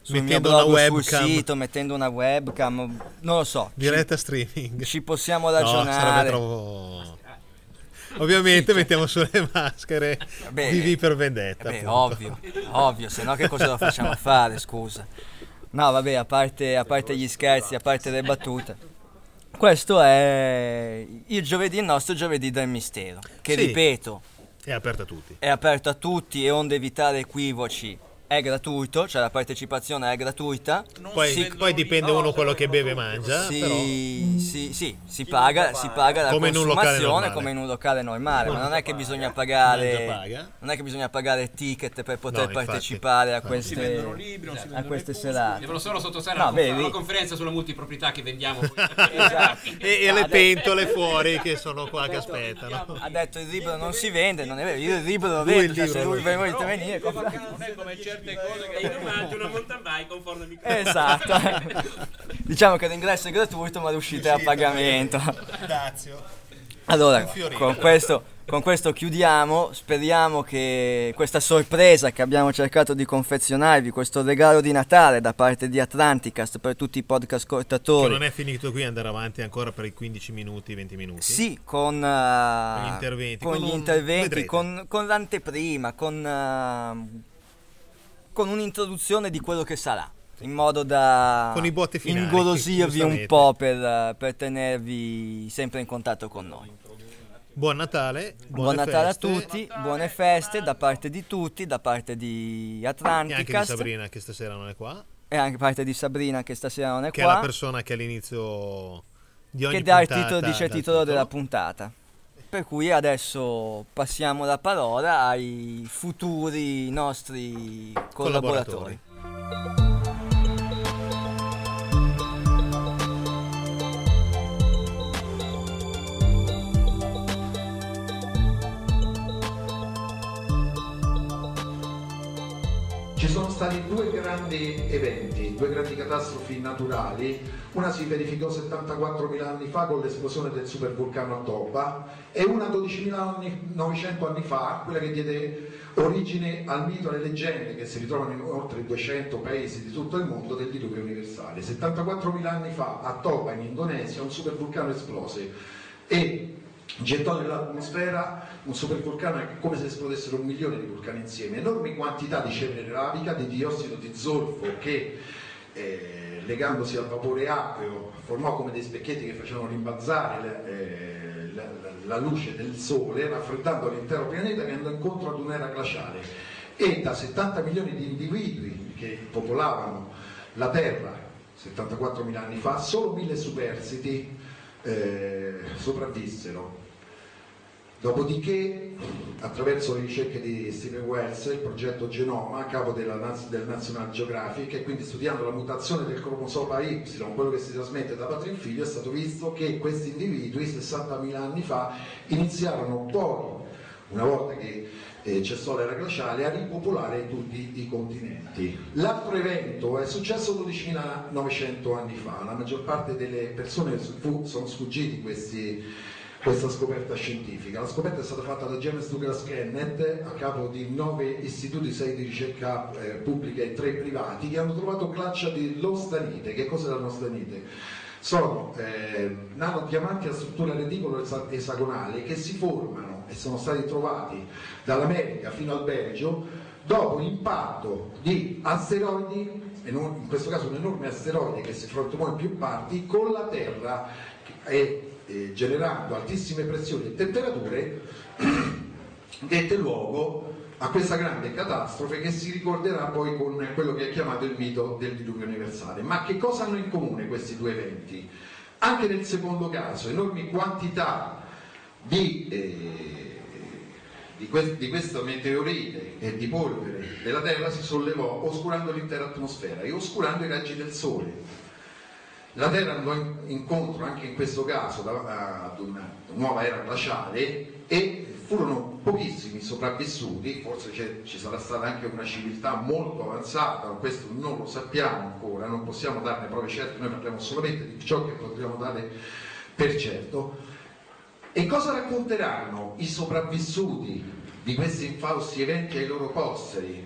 sul Mettendo mio blog sul sito, mettendo una webcam, non lo so, ci, Diretta streaming. ci possiamo No, ragionare. troppo... Ovviamente mettiamo sulle maschere Beh, di V per vendetta. Beh, ovvio, ovvio, se no che cosa lo facciamo fare, scusa. No, vabbè, a parte, a parte gli scherzi, a parte le battute. Questo è il giovedì, il nostro giovedì del mistero, che Sì. ripeto, È aperta a tutti. è aperto a tutti e onde evitare equivoci, è gratuito, cioè la partecipazione è gratuita. Poi, poi dipende uno quello che beve e mangia. Sì, però. sì, sì, si paga, si paga la Come in un locale consumazione normale. come in un locale normale, ma non è che bisogna pagare paga. non è che bisogna pagare ticket per poter No, infatti. partecipare a Infatti. si vendono queste libri, non si a queste serate. Devono solo sottostare No, alla, alla conferenza sulla multiproprietà che vendiamo. Esatto. E, e le pentole fuori che sono qua che aspettano. Ha detto il libro non si vende, non è vero, io il libro lo vendo, cioè, se lui lo volete venire, comprate. Non è come certe cose e che in omaggio una mountain bike con forno microfono. Esatto. diciamo che l'ingresso è gratuito, ma l'uscita è a pagamento. Grazie. Allora, Un fiorino. con questo, con questo chiudiamo. Speriamo che questa sorpresa che abbiamo cercato di confezionarvi, questo regalo di Natale da parte di Atlanticast per tutti i podcast Che ascoltatori, non è finito qui, andare avanti ancora per i 15 minuti, 20 minuti. Sì, con, eh, Con gli interventi, con con gli interventi, con, con l'anteprima, con, eh, con un'introduzione di quello che sarà, in modo da Con i botti finali, ingolosirvi un po' per, per tenervi sempre in contatto con noi. Buon Natale. Buon Natale feste. a tutti, buone feste da parte di tutti, da parte di E anche di Sabrina che stasera non è qua. e anche parte di Sabrina che stasera non è Che è la qua, persona che all'inizio di ogni che dà il puntata titolo, dice il dà titolo della puntata. Per cui adesso passiamo la parola ai futuri nostri collaboratori. Collaboratori. Ci sono stati due grandi eventi, due grandi catastrofi naturali. Una si verificò 74.000 anni fa con l'esplosione del supervulcano a Toba e una 12.900 anni fa, quella che diede origine al mito e alle leggende che si ritrovano in oltre 200 paesi di tutto il mondo del diluvio universale. 74.000 anni fa a Toba in Indonesia un supervulcano esplose e gettò nell'atmosfera un supervulcano come se esplodessero un milione di vulcani insieme, enormi quantità di cenere lavica, di diossido di zolfo che eh, legandosi al vapore acqueo formò come dei specchietti che facevano rimbalzare eh, la- la- luce del sole, raffreddando l'intero pianeta che andò incontro ad un'era glaciale e da 70 milioni di individui che popolavano la Terra 74.000 anni fa, solo mille superstiti eh, sopravvissero. Dopodiché, attraverso le ricerche di Stephen Wells, il progetto Genoma, capo della, del National Geographic, e quindi studiando la mutazione del cromosoma Y, quello che si trasmette da padre in figlio, è stato visto che questi individui, 60.000 anni fa, iniziarono poi, una volta che eh, cessò l'era glaciale, a ripopolare tutti i continenti. L'altro evento è successo 12.900 anni fa, la maggior parte delle persone fu- sono sfuggiti questi questa scoperta scientifica. La scoperta è stata fatta da James Douglas Kenneth a capo di nove istituti, sei di ricerca eh, pubblica e tre privati, che hanno trovato glaccia di lostanite. Che cos'è la lostanite? Sono eh, nanodiamanti a struttura reticolo-esagonale che si formano e sono stati trovati dall'America fino al Belgio dopo l'impatto di asteroidi, in questo caso un enorme asteroide che si frantumò in più parti, con la Terra e eh, generando altissime pressioni e temperature, dette luogo a questa grande catastrofe che si ricorderà poi con quello che è chiamato il mito del diluvio universale. Ma che cosa hanno in comune questi due eventi? Anche nel secondo caso, enormi quantità di, eh, di, que- di questa meteorite e di polvere della Terra si sollevò oscurando l'intera atmosfera e oscurando i raggi del Sole. La Terra andò in- incontro anche in questo caso ad una nuova era glaciale e furono pochissimi sopravvissuti, forse ci sarà stata anche una civiltà molto avanzata, questo non lo sappiamo ancora, non possiamo darne prove certe, noi parliamo solamente di ciò che potremmo dare per certo. E cosa racconteranno i sopravvissuti di questi infausti eventi ai loro posteri?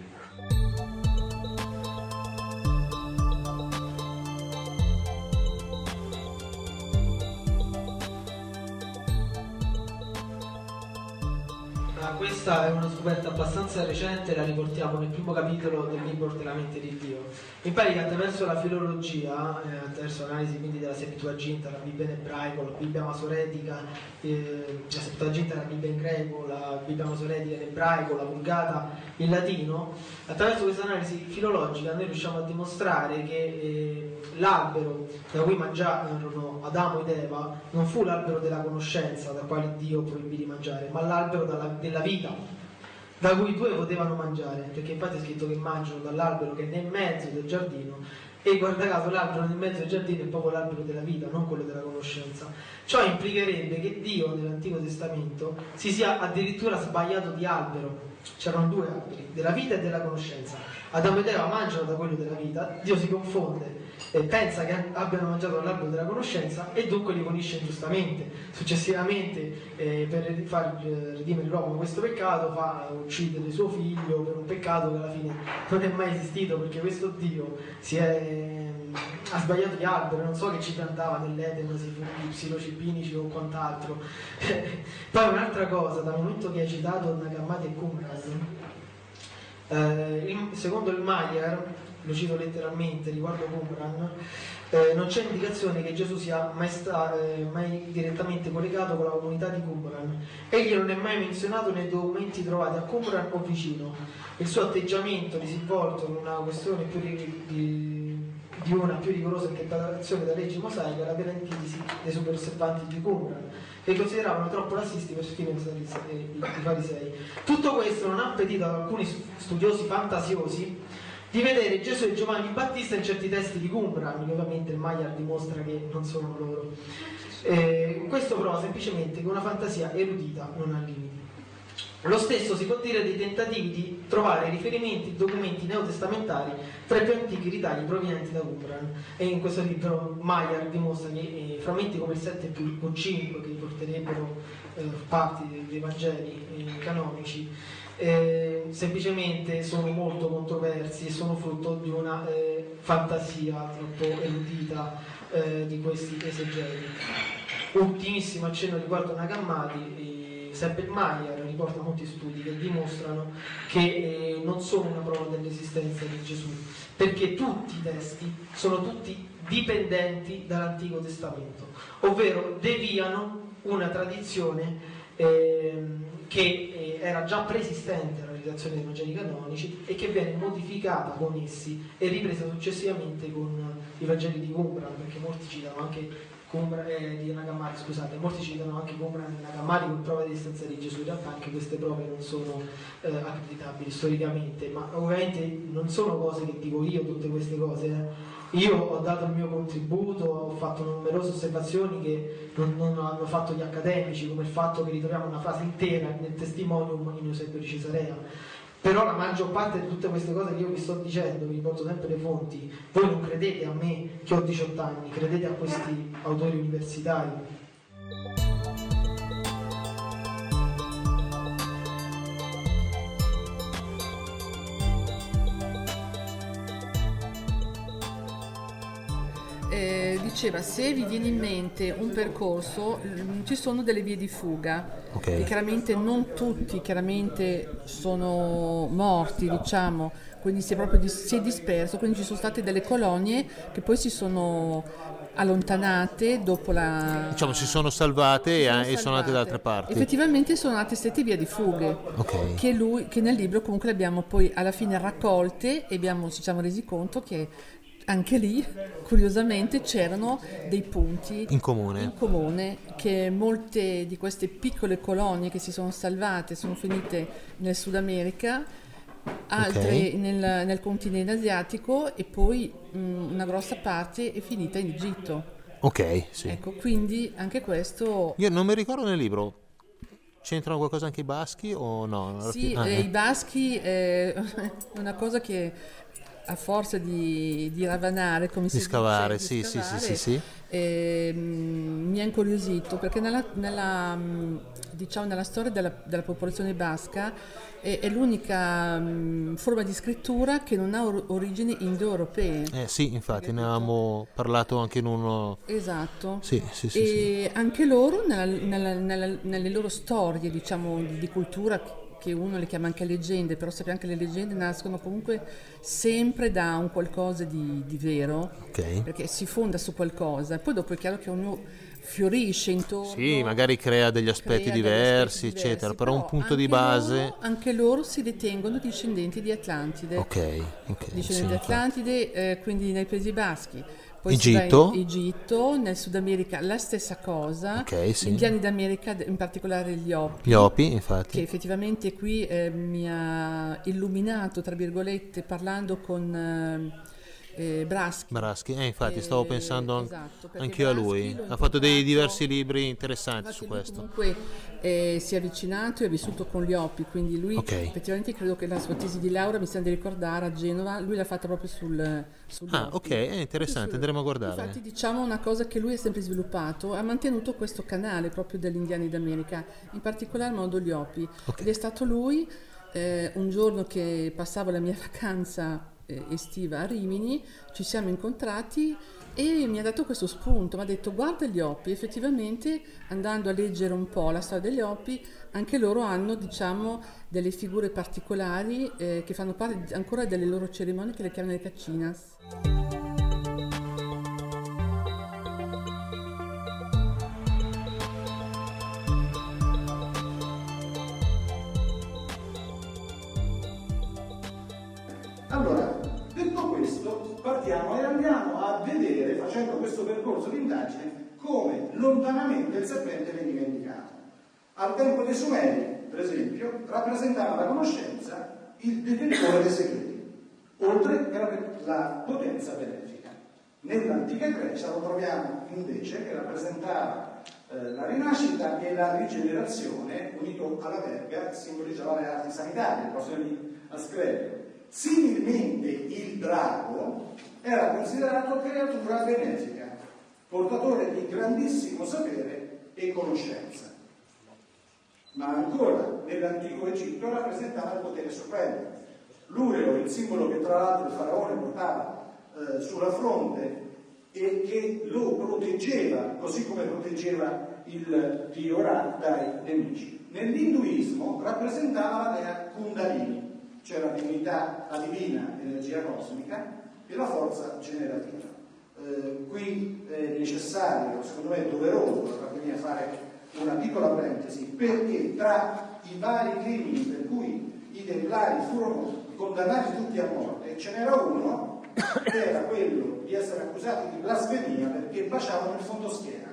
Questa è una scoperta abbastanza recente, la riportiamo nel primo capitolo del libro della mente di Dio. In pratica attraverso la filologia, eh, attraverso l'analisi quindi della Septuaginta, la Bibbia in ebraico, la Bibbia masoretica, eh, la Septuaginta, la Bibbia in greco, la Bibbia masoretica in ebraico, la Vulgata in latino, attraverso questa analisi filologica noi riusciamo a dimostrare che eh, l'albero da cui mangiarono Adamo ed Eva non fu l'albero della conoscenza da quale Dio proibì di mangiare, ma l'albero della, della vita da cui due potevano mangiare, perché infatti è scritto che mangiano dall'albero che è nel mezzo del giardino e guarda caso l'albero nel mezzo del giardino è proprio l'albero della vita, non quello della conoscenza. Ciò implicherebbe che Dio nell'Antico Testamento si sia addirittura sbagliato di albero. C'erano due alberi, della vita e della conoscenza. Adamo ed Eva mangiano da quello della vita, Dio si confonde e pensa che abbiano mangiato l'albero della conoscenza e dunque li punisce ingiustamente. Successivamente, eh, per far eh, redimere l'uomo questo peccato, fa uccidere suo figlio per un peccato che alla fine non è mai esistito perché questo Dio è, ha sbagliato gli alberi, non so che ci piantava funghi psilocibinici o quant'altro. Poi un'altra cosa, dal momento che hai citato Nagamati e Qumran, eh, secondo il Maier lo cito letteralmente riguardo Qumran, eh, non c'è indicazione che Gesù sia mai, sta, eh, mai, direttamente collegato con la comunità di Qumran. Egli non è mai menzionato nei documenti trovati a Qumran o vicino. Il suo atteggiamento disinvolto in una questione più di, di, di una più rigorosa interpretazione della legge mosaica era per antitesi dei super osservanti di Qumran che consideravano troppo lassisti verso i farisei. Tutto questo non ha impedito ad alcuni studiosi fantasiosi di vedere Gesù e Giovanni Battista in certi testi di Qumran, che ovviamente il Maiar dimostra che non sono loro. Eh, questo prova semplicemente che una fantasia erudita non ha limiti. Lo stesso si può dire dei tentativi di trovare riferimenti, documenti neotestamentari tra i più antichi ritagli provenienti da Qumran. E in questo libro Maier dimostra che eh, frammenti come il 7 più o 5, che porterebbero eh, parti dei Vangeli eh, canonici, eh, semplicemente sono molto controversi e sono frutto di una eh, fantasia troppo eludita eh, di questi esegeti. Ultimissimo accenno riguardo Nagammadi, sempre il Maier riporta molti studi che dimostrano che eh, non sono una prova dell'esistenza di Gesù, perché tutti i testi sono tutti dipendenti dall'Antico Testamento, ovvero deviano una tradizione ehm, che eh, era già preesistente alla realizzazione dei Vangeli canonici e che viene modificata con essi e ripresa successivamente con i Vangeli di Qumran, perché molti citano anche Qumran, eh, di Nagamari, scusate, molti citano anche Qumran e Nagamari come prove di esistenza di Gesù, in realtà anche queste prove non sono eh, accreditabili storicamente, ma ovviamente non sono cose che dico io, tutte queste cose. Eh io ho dato il mio contributo, ho fatto numerose osservazioni che non, non, hanno fatto gli accademici, come il fatto che ritroviamo una frase intera nel testimonium in Eusebio di Cesarea. Però la maggior parte di tutte queste cose che io vi sto dicendo, vi riporto sempre le fonti, voi non credete a me che ho 18 anni, credete a questi autori universitari. Diceva se vi viene in mente un percorso mm, ci sono delle vie di fuga okay. chiaramente non tutti chiaramente sono morti diciamo quindi si è proprio si è disperso quindi ci sono state delle colonie che poi si sono allontanate dopo la diciamo si sono salvate, si sono, e, sono andate da altre parti effettivamente sono nate sette vie di fughe okay. che, lui, che nel libro comunque le abbiamo poi alla fine raccolte e abbiamo, ci siamo resi conto che anche lì, curiosamente, c'erano dei punti in comune. in comune. che molte di queste piccole colonie che si sono salvate sono finite nel Sud America, altre okay. nel, nel, continente asiatico e poi mh, una grossa parte è finita in Egitto. Ok, sì. Ecco, quindi anche questo... Io non mi ricordo nel libro, C'entrano qualcosa anche i baschi o no? Sì, ah, eh. i baschi è una cosa che a forza di, di ravanare, come di si scavare, dice, di sì, scavare, sì, sì, sì. eh, mh, mi ha incuriosito perché nella, nella, mh, diciamo, nella storia della, della popolazione basca è, è l'unica mh, forma di scrittura che non ha or- origini indoeuropee. Eh, sì, infatti ne avevamo parlato anche in uno... Esatto. Sì, sì, sì. e sì. anche loro, nella- nelle loro storie, diciamo, di, di cultura, che uno le chiama anche leggende, però sappiamo che le leggende nascono comunque sempre da un qualcosa di, di vero, Ok. perché si fonda su qualcosa. Poi dopo è chiaro che ognuno fiorisce intorno. Sì, magari crea degli aspetti crea degli diversi, aspetti eccetera, diversi, però un punto di base... loro- anche loro si ritengono discendenti di Atlantide. Ok, ok. sì, Discendenti di infatti. Atlantide, eh, quindi nei Paesi Baschi. Poi Egitto. Egitto, nel Sud America la stessa cosa. Ok, sì. Indiani d'America, in particolare gli Hopi. Gli Opi, Che infatti. effettivamente qui eh, mi ha illuminato, tra virgolette, parlando con eh, eh, Braschi. Braschi, eh, infatti stavo Eh, pensando an- esatto, perché anch'io a lui. Ha fatto dei diversi libri interessanti su questo. comunque eh, si è avvicinato e ha vissuto con gli Opi, quindi lui Ok. effettivamente credo che la sua tesi di laurea, mi sembra di ricordare, a Genova, lui l'ha fatta proprio sul, sugli Ah, ok, è interessante, andremo a guardare. Infatti diciamo una cosa che lui ha sempre sviluppato, ha mantenuto questo canale proprio degli indiani d'America, in particolar modo gli Opi. Ok. Ed è stato lui, eh, un giorno che passavo la mia vacanza estiva a Rimini, ci siamo incontrati e mi ha dato questo spunto, mi ha detto guarda gli Opi, effettivamente andando a leggere un po' la storia degli Opi, anche loro hanno diciamo delle figure particolari eh, che fanno parte ancora delle loro cerimonie che le chiamano le caccinas. Partiamo e andiamo a vedere, facendo questo percorso di indagine, come lontanamente il serpente veniva indicato. Al tempo dei Sumeri, per esempio, rappresentava la conoscenza il detentore dei segreti, oltre che la, potenza benefica. Nell'antica Grecia lo troviamo invece che rappresentava eh, la rinascita e la rigenerazione, unito alla verga, simboleggiava le arti sanitarie, il professore di Asclepio. Similmente il drago era considerato creatura benefica, portatore di grandissimo sapere e conoscenza. Ma ancora, nell'antico Egitto rappresentava il potere supremo. L'ureo, il simbolo che tra l'altro il faraone portava eh, sulla fronte e che lo proteggeva, così come proteggeva il dio Ra dai nemici. Nell'induismo rappresentava la dea Kundalini, cioè la divinità, la divina energia cosmica e la forza generativa. Eh, qui è necessario, secondo me è doveroso, permettetemi a fare una piccola parentesi, perché tra i vari crimini per cui i templari furono condannati tutti a morte, ce n'era uno che era quello di essere accusati di blasfemia perché baciavano il fondoschiena.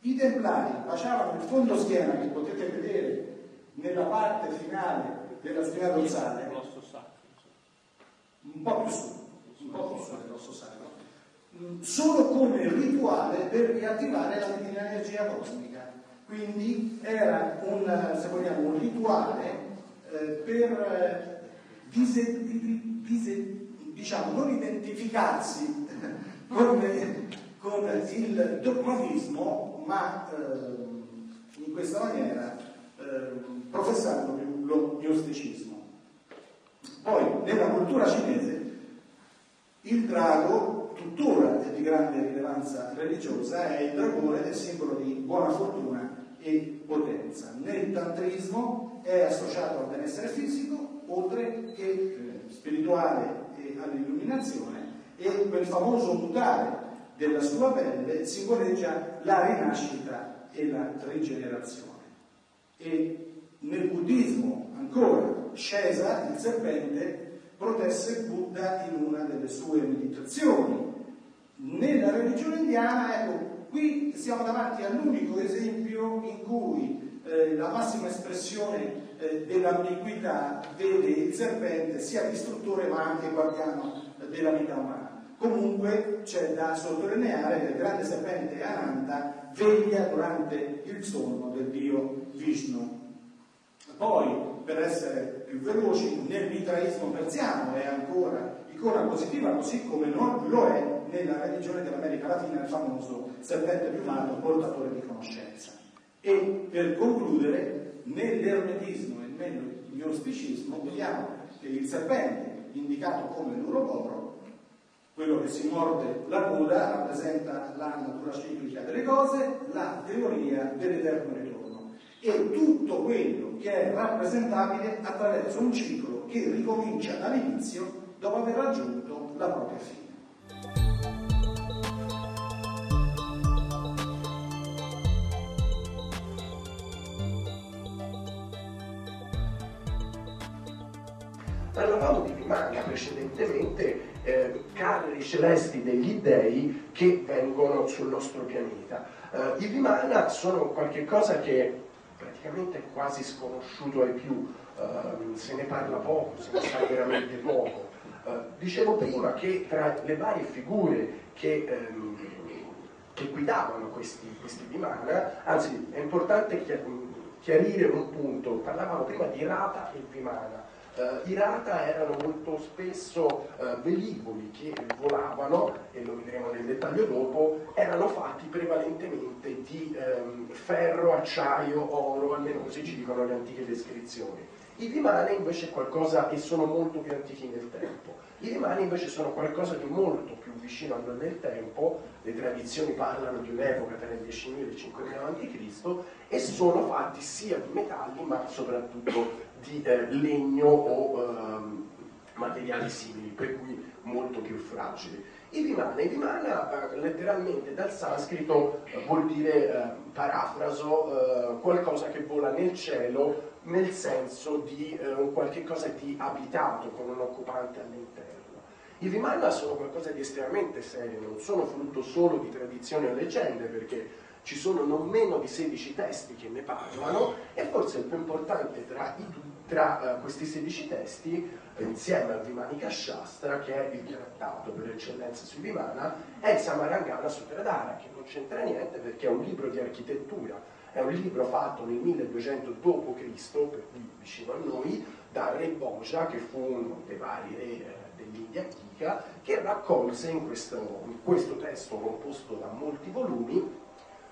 I templari baciavano il fondoschiena, che potete vedere nella parte finale della spina dorsale, un po' più su, un po' più su dell'osso sacro, mh, solo come rituale per riattivare la divina energia cosmica. Quindi era un, se vogliamo, un rituale eh, per eh, dise- di- di- dise- diciamo, non identificarsi con, con il dogmatismo, ma eh, in questa maniera eh, professando lo gnosticismo. Poi nella cultura cinese il drago tuttora è di grande rilevanza religiosa, è il dragone è simbolo di buona fortuna e potenza. Nel tantrismo è associato al benessere fisico, oltre che eh, spirituale e all'illuminazione, e quel famoso mutare della sua pelle simboleggia la rinascita e la rigenerazione. E nel buddismo ancora Scesa, il serpente, protesse Buddha in una delle sue meditazioni. Nella religione indiana, ecco, qui siamo davanti all'unico esempio in cui eh, la massima espressione eh, dell'ambiguità vede il serpente sia distruttore ma anche guardiano eh, della vita umana. Comunque c'è da sottolineare che il grande serpente Ananda veglia durante il sonno del dio Vishnu. Poi, per essere più veloci, nel mitraismo persiano è ancora icona positiva così come non lo è nella religione dell'America Latina il famoso serpente piumato portatore di conoscenza. E per concludere, nell'ermetismo e nell'gnosticismo vediamo che il serpente, indicato come l'uroboro, quello che si morde la coda, rappresenta la natura ciclica delle cose, la teoria dell'eterno. E tutto quello che è rappresentabile attraverso un ciclo che ricomincia dall'inizio dopo aver raggiunto la propria fine. Parlavamo di Vimana precedentemente, eh, carri celesti degli dei che vengono sul nostro pianeta. Eh, I Vimana sono qualcosa che praticamente quasi sconosciuto ai più, eh, se ne parla poco, se ne sa veramente poco. Eh, dicevo prima che tra le varie figure che, ehm, che guidavano questi, questi Vimana, anzi è importante chiarire un punto, parlavamo prima di Rata e Vimana. Uh, I Rata erano molto spesso uh, velivoli che volavano, e lo vedremo nel dettaglio dopo, erano fatti prevalentemente di um, ferro, acciaio, oro, almeno così ci dicono le antiche descrizioni. I Vimane invece qualcosa e sono molto più antichi nel tempo. I Vimane invece sono qualcosa di molto più vicino a noi nel tempo, le tradizioni parlano di un'epoca tra i 10.000 e i 5.000 a.C. e sono fatti sia di metalli ma soprattutto di eh, legno o eh, materiali simili, per cui molto più fragili. I Vimana, i Vimana eh, letteralmente dal sanscrito eh, vuol dire eh, parafraso, qualcosa che vola nel cielo nel senso di qualche cosa di abitato con un occupante all'interno. I Vimana sono qualcosa di estremamente serio, non sono frutto solo di tradizioni o leggende, perché ci sono non meno di 16 testi che ne parlano e forse il più importante tra, i, tra uh, questi 16 testi, insieme al Vimanika Shastra, che è il trattato per eccellenza sui Vimana, è il Samarangana Sutradhara, che non c'entra niente perché è un libro di architettura è un libro fatto nel 1200 d.C., per cui vicino a noi, da Re Boja, che fu uno dei vari re eh, dell'India antica, che raccolse in questo, in questo testo composto da molti volumi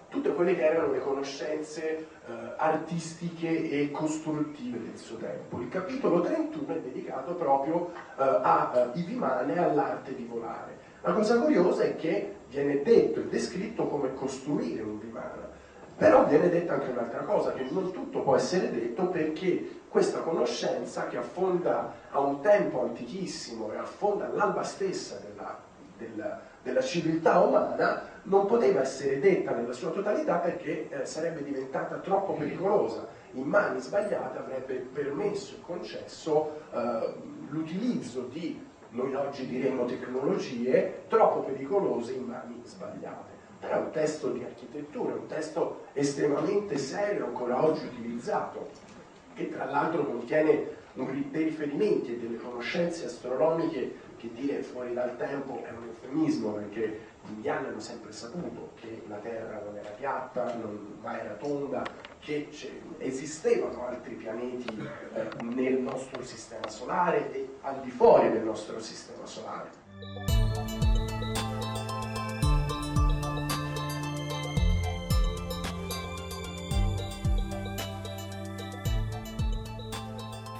tutte quelle che erano le conoscenze eh, artistiche e costruttive del suo tempo. Il capitolo 31 è dedicato proprio eh, a uh, Ivimane e all'arte di volare. La cosa curiosa è che viene detto e descritto come costruire un Vimana. Però viene detta anche un'altra cosa, che non tutto può essere detto perché questa conoscenza che affonda a un tempo antichissimo e affonda all'alba stessa della, della, della, civiltà umana non poteva essere detta nella sua totalità perché eh, sarebbe diventata troppo pericolosa. In mani sbagliate avrebbe permesso e concesso eh, l'utilizzo di, noi oggi diremmo tecnologie, troppo pericolose in mani sbagliate è un testo di architettura, un testo estremamente serio, ancora oggi utilizzato, che tra l'altro contiene dei riferimenti e delle conoscenze astronomiche che dire fuori dal tempo è un eufemismo, perché gli indiani hanno sempre saputo che la Terra non era piatta, non, ma era tonda, che esistevano altri pianeti eh, nel nostro sistema solare e al di fuori del nostro sistema solare.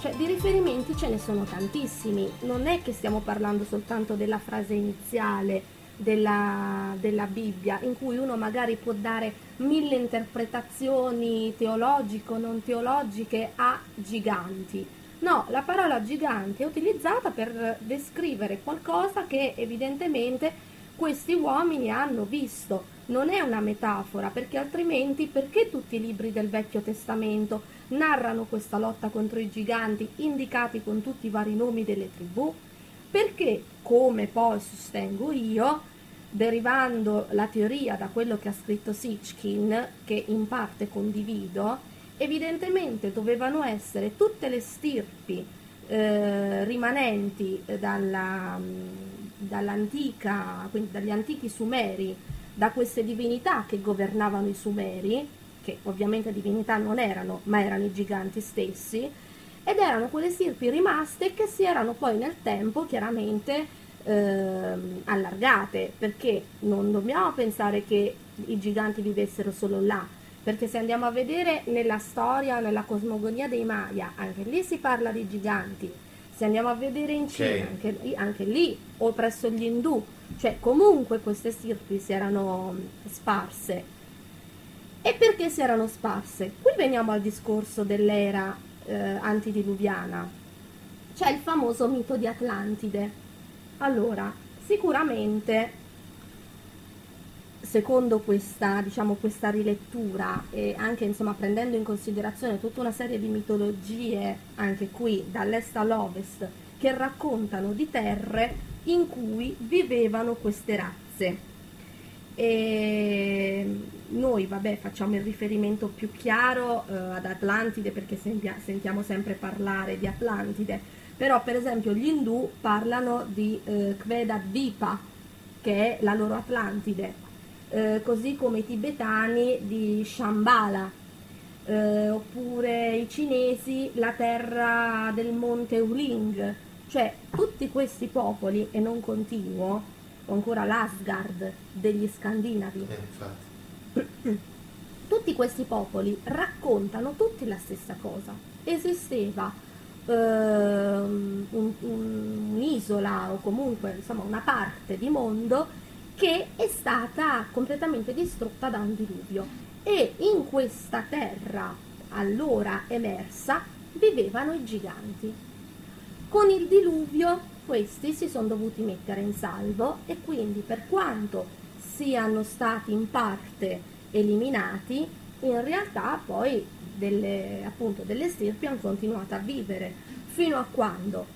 Cioè, di riferimenti ce ne sono tantissimi, non è che stiamo parlando soltanto della frase iniziale della, della Bibbia, in cui uno magari può dare mille interpretazioni teologico, non teologiche a giganti. No, la parola gigante è utilizzata per descrivere qualcosa che evidentemente questi uomini hanno visto. Non è una metafora, perché altrimenti perché tutti i libri del Vecchio Testamento narrano questa lotta contro i giganti indicati con tutti i vari nomi delle tribù? Perché, come poi sostengo io, derivando la teoria da quello che ha scritto Sitchkin, che in parte condivido, evidentemente dovevano essere tutte le stirpi eh, rimanenti dalla, dall'antica, quindi dagli antichi Sumeri, da queste divinità che governavano i Sumeri, che ovviamente divinità non erano, ma erano i giganti stessi, ed erano quelle stirpi rimaste che si erano poi nel tempo chiaramente ehm, allargate, perché non dobbiamo pensare che i giganti vivessero solo là, perché se andiamo a vedere nella storia, nella cosmogonia dei Maya, anche lì si parla di giganti, se andiamo a vedere in Cina, okay. anche, lì, anche, lì, o presso gli indù, cioè comunque queste stirpi si erano sparse. E perché si erano sparse? Qui veniamo al discorso dell'era eh, antidiluviana. C'è il famoso mito di Atlantide. Allora, sicuramente secondo questa, diciamo, questa rilettura e anche insomma, prendendo in considerazione tutta una serie di mitologie anche qui dall'est all'ovest che raccontano di terre in cui vivevano queste razze. E noi vabbè, facciamo il riferimento più chiaro eh, ad Atlantide perché sentia, sentiamo sempre parlare di Atlantide, però per esempio gli indù parlano di eh, Kveda Dvipa, che è la loro Atlantide, eh, così come i tibetani di Shambhala, eh, oppure i cinesi la terra del monte Uling, cioè tutti questi popoli, e non continuo, o ancora l'Asgard degli scandinavi, eh, tutti questi popoli raccontano tutti la stessa cosa. Esisteva uh, un, un, un'isola o comunque insomma, una parte di mondo che è stata completamente distrutta da un diluvio e in questa terra allora emersa vivevano i giganti. Con il diluvio questi si sono dovuti mettere in salvo e quindi per quanto siano stati in parte eliminati, in realtà poi delle, appunto, delle stirpi hanno continuato a vivere fino a quando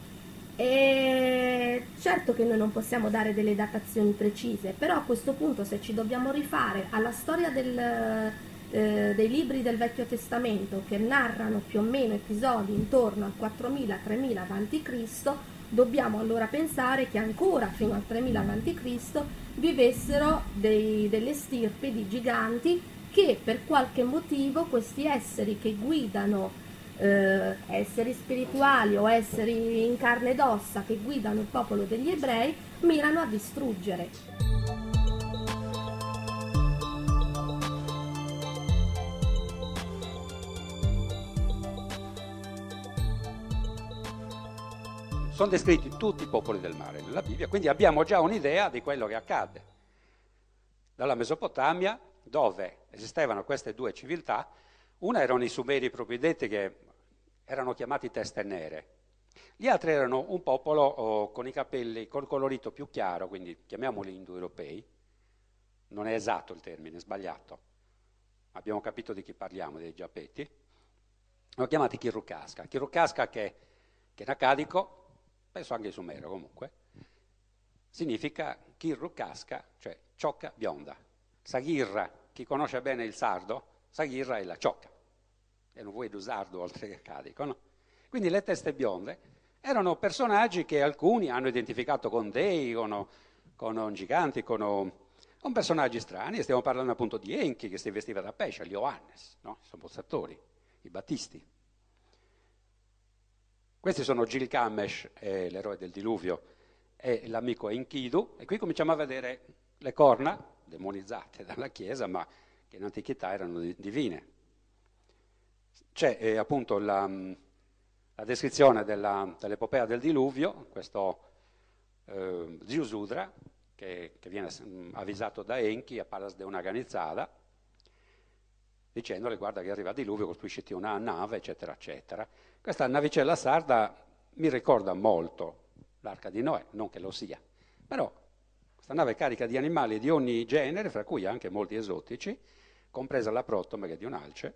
e certo che noi non possiamo dare delle datazioni precise, però a questo punto se ci dobbiamo rifare alla storia del, eh, dei libri del Vecchio Testamento che narrano più o meno episodi intorno al 4000-3000 a.C., dobbiamo allora pensare che ancora fino al 3000 a.C. vivessero dei, delle stirpi di giganti che per qualche motivo questi esseri che guidano eh, esseri spirituali o esseri in carne ed ossa che guidano il popolo degli ebrei mirano a distruggere. Sono descritti tutti i popoli del mare nella Bibbia, quindi abbiamo già un'idea di quello che accade. Dalla Mesopotamia, dove esistevano queste due civiltà, una erano i Sumeri propri detti che erano chiamati teste nere. Gli altri erano un popolo oh, con i capelli, col colorito più chiaro, quindi chiamiamoli indoeuropei. Non è esatto il termine, è sbagliato. Abbiamo capito di chi parliamo, dei Giapetti. Lo chiamati Kirukasca. Kirukasca che, che è acadico, penso anche sumero comunque, significa Kirukasca, cioè ciocca bionda. Saghirra, chi conosce bene il sardo, Saghirra è la ciocca e non vuoi d'usardo oltre che cadico, no? Quindi le teste bionde erano personaggi che alcuni hanno identificato con dei, con, con giganti, con, con, personaggi strani, stiamo parlando appunto di Enki che si vestiva da pesce, gli Oannes, no? i sommozzatori, i battisti. Questi sono Gilgamesh, l'eroe del diluvio, e l'amico Enkidu, e qui cominciamo a vedere le corna, demonizzate dalla Chiesa, ma che in antichità erano divine c'è eh, appunto la, la descrizione della, dell'epopea del diluvio, questo eh, Ziusudra, che, che, viene avvisato da Enki a Palas de una Ganizzada, dicendole guarda che arriva il diluvio, costruisciti una nave, eccetera, eccetera. Questa navicella sarda mi ricorda molto l'arca di Noè, non che lo sia, però questa nave è carica di animali di ogni genere, fra cui anche molti esotici, compresa la protoma che è di un'alce,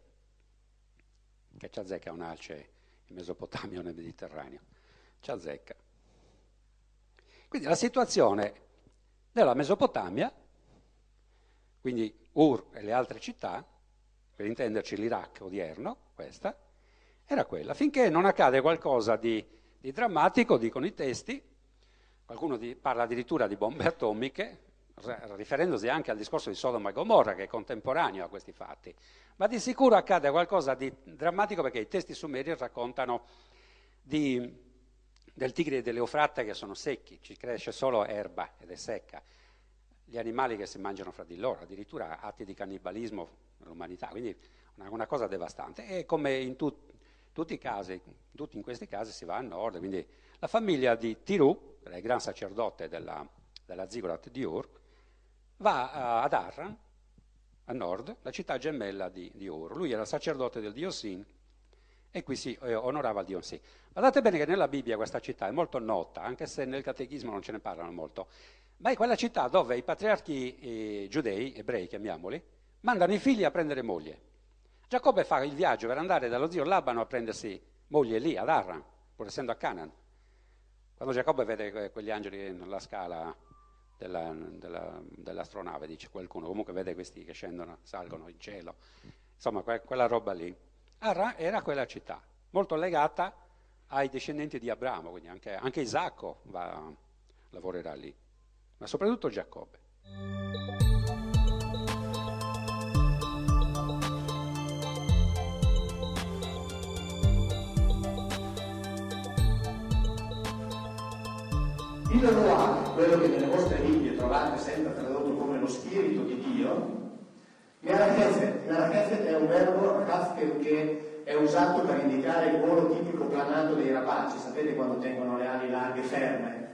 che ci azzecca un'alce in Mesopotamia o nel Mediterraneo. Ci azzecca. Quindi la situazione della Mesopotamia, quindi Ur e le altre città, per intenderci l'Iraq odierno, questa, era quella. Finché non accade qualcosa di, di drammatico, dicono i testi, qualcuno di, parla addirittura di bombe atomiche, riferendosi anche al discorso di Sodoma e Gomorra, che è contemporaneo a questi fatti. Ma di sicuro accade qualcosa di drammatico perché i testi sumeri raccontano di, del tigre e dell'eufratta che sono secchi, ci cresce solo erba ed è secca, gli animali che si mangiano fra di loro, addirittura atti di cannibalismo nell'umanità, quindi una, una cosa devastante. E come in tut, tutti, casi, tutti in questi casi si va a nord, quindi la famiglia di Tiru, il gran sacerdote della, della Ziggurat di Ur, va ad Arran, a nord, la città gemella di, di Ur. Lui era sacerdote del dio Sin e qui si eh, onorava il dio Sin. Guardate bene che nella Bibbia questa città è molto nota, anche se nel catechismo non ce ne parlano molto, ma è quella città dove i patriarchi eh, giudei, ebrei chiamiamoli, mandano i figli a prendere moglie. Giacobbe fa il viaggio per andare dallo zio Labano a prendersi moglie lì, ad Arran, pur essendo a Canaan. Quando Giacobbe vede quegli angeli nella scala della, della, dell'astronave, dice qualcuno, comunque vede questi che scendono, salgono in cielo, insomma que, quella roba lì. Arran era quella città, molto legata ai discendenti di Abramo, quindi anche, anche Isacco va, lavorerà lì, ma soprattutto Giacobbe. Il Ruach, quello che nelle vostre Bibbie trovate sempre tradotto come lo spirito di Dio, Merachefet è un verbo che è usato per indicare il volo tipico planato dei rapaci, sapete quando tengono le ali larghe ferme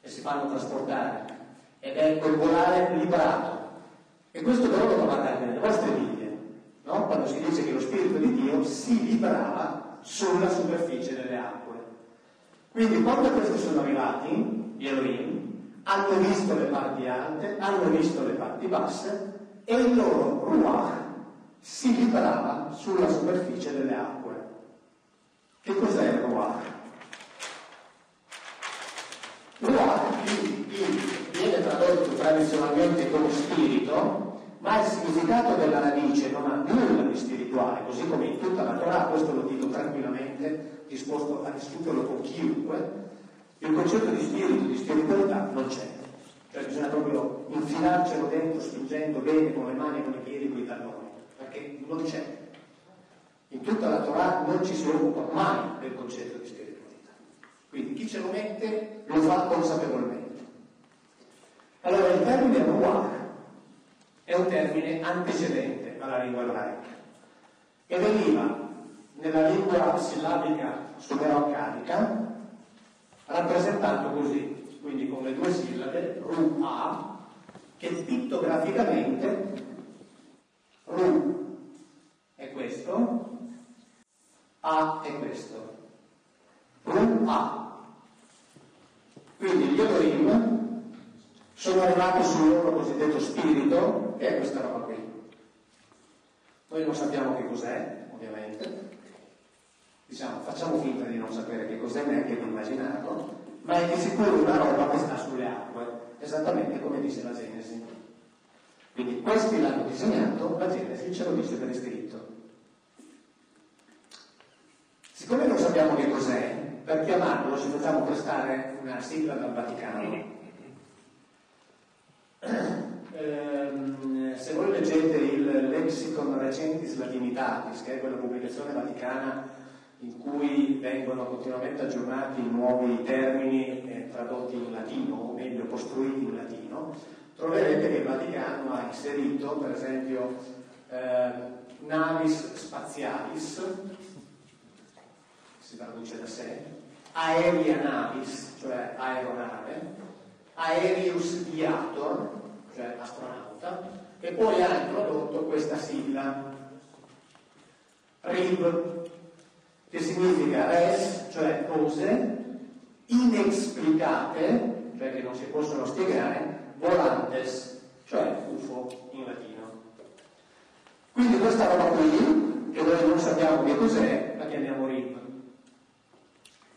e si fanno trasportare, ed è quel volare liberato. E questo però lo trovate anche nelle vostre Bibbie, no? quando si dice che lo spirito di Dio si librava sulla superficie delle acque. Quindi quando questi sono arrivati, gli Elohim, hanno visto le parti alte, hanno visto le parti basse e il loro Ruach si librava sulla superficie delle acque. Che cos'è il Ruach? Ruach viene tradotto tradizionalmente come spirito, ma il significato della radice non ha nulla di spirituale, così come in tutta la Torah, questo lo dico tranquillamente, disposto a discuterlo con chiunque, il concetto di spirito, di spiritualità non c'è. Cioè bisogna proprio infilarcelo dentro, spingendo bene con le mani, con i piedi, con i talloni, perché non c'è. In tutta la Torah non ci si occupa mai del concetto di spiritualità. Quindi chi ce lo mette lo fa consapevolmente. Allora il termine Ruach è un termine antecedente alla lingua ebraica e veniva nella lingua sillabica sumero-accadica rappresentato così, quindi con le due sillabe, Ru-A, che pittograficamente Ru è questo, A è questo. Ru-A. Quindi gli Elohim sono arrivati sul loro cosiddetto spirito, che è questa roba qui. Noi non sappiamo che cos'è, ovviamente, diciamo, facciamo finta di non sapere che cos'è neanche di immaginarlo, ma è di sicuro una roba che sta sulle acque, esattamente come dice la Genesi. Quindi questi l'hanno disegnato, la Genesi ce lo dice per iscritto. Siccome non sappiamo che cos'è, per chiamarlo ci facciamo prestare una sigla dal Vaticano. Eh, se voi leggete il Lexicon Recentis Latinitatis, che è quella pubblicazione vaticana in cui vengono continuamente aggiornati nuovi termini eh, tradotti in latino, o meglio costruiti in latino, troverete che il Vaticano ha inserito, per esempio, eh, navis spazialis, si traduce da sé, aerea navis, cioè aeronave, aerius viator, cioè astronauta, e poi ha introdotto questa sigla, RIB, che significa res, cioè cose, inesplicate, cioè che non si possono spiegare, volantes, cioè UFO in latino. Quindi questa roba qui, che noi non sappiamo che cos'è, la chiamiamo RIB.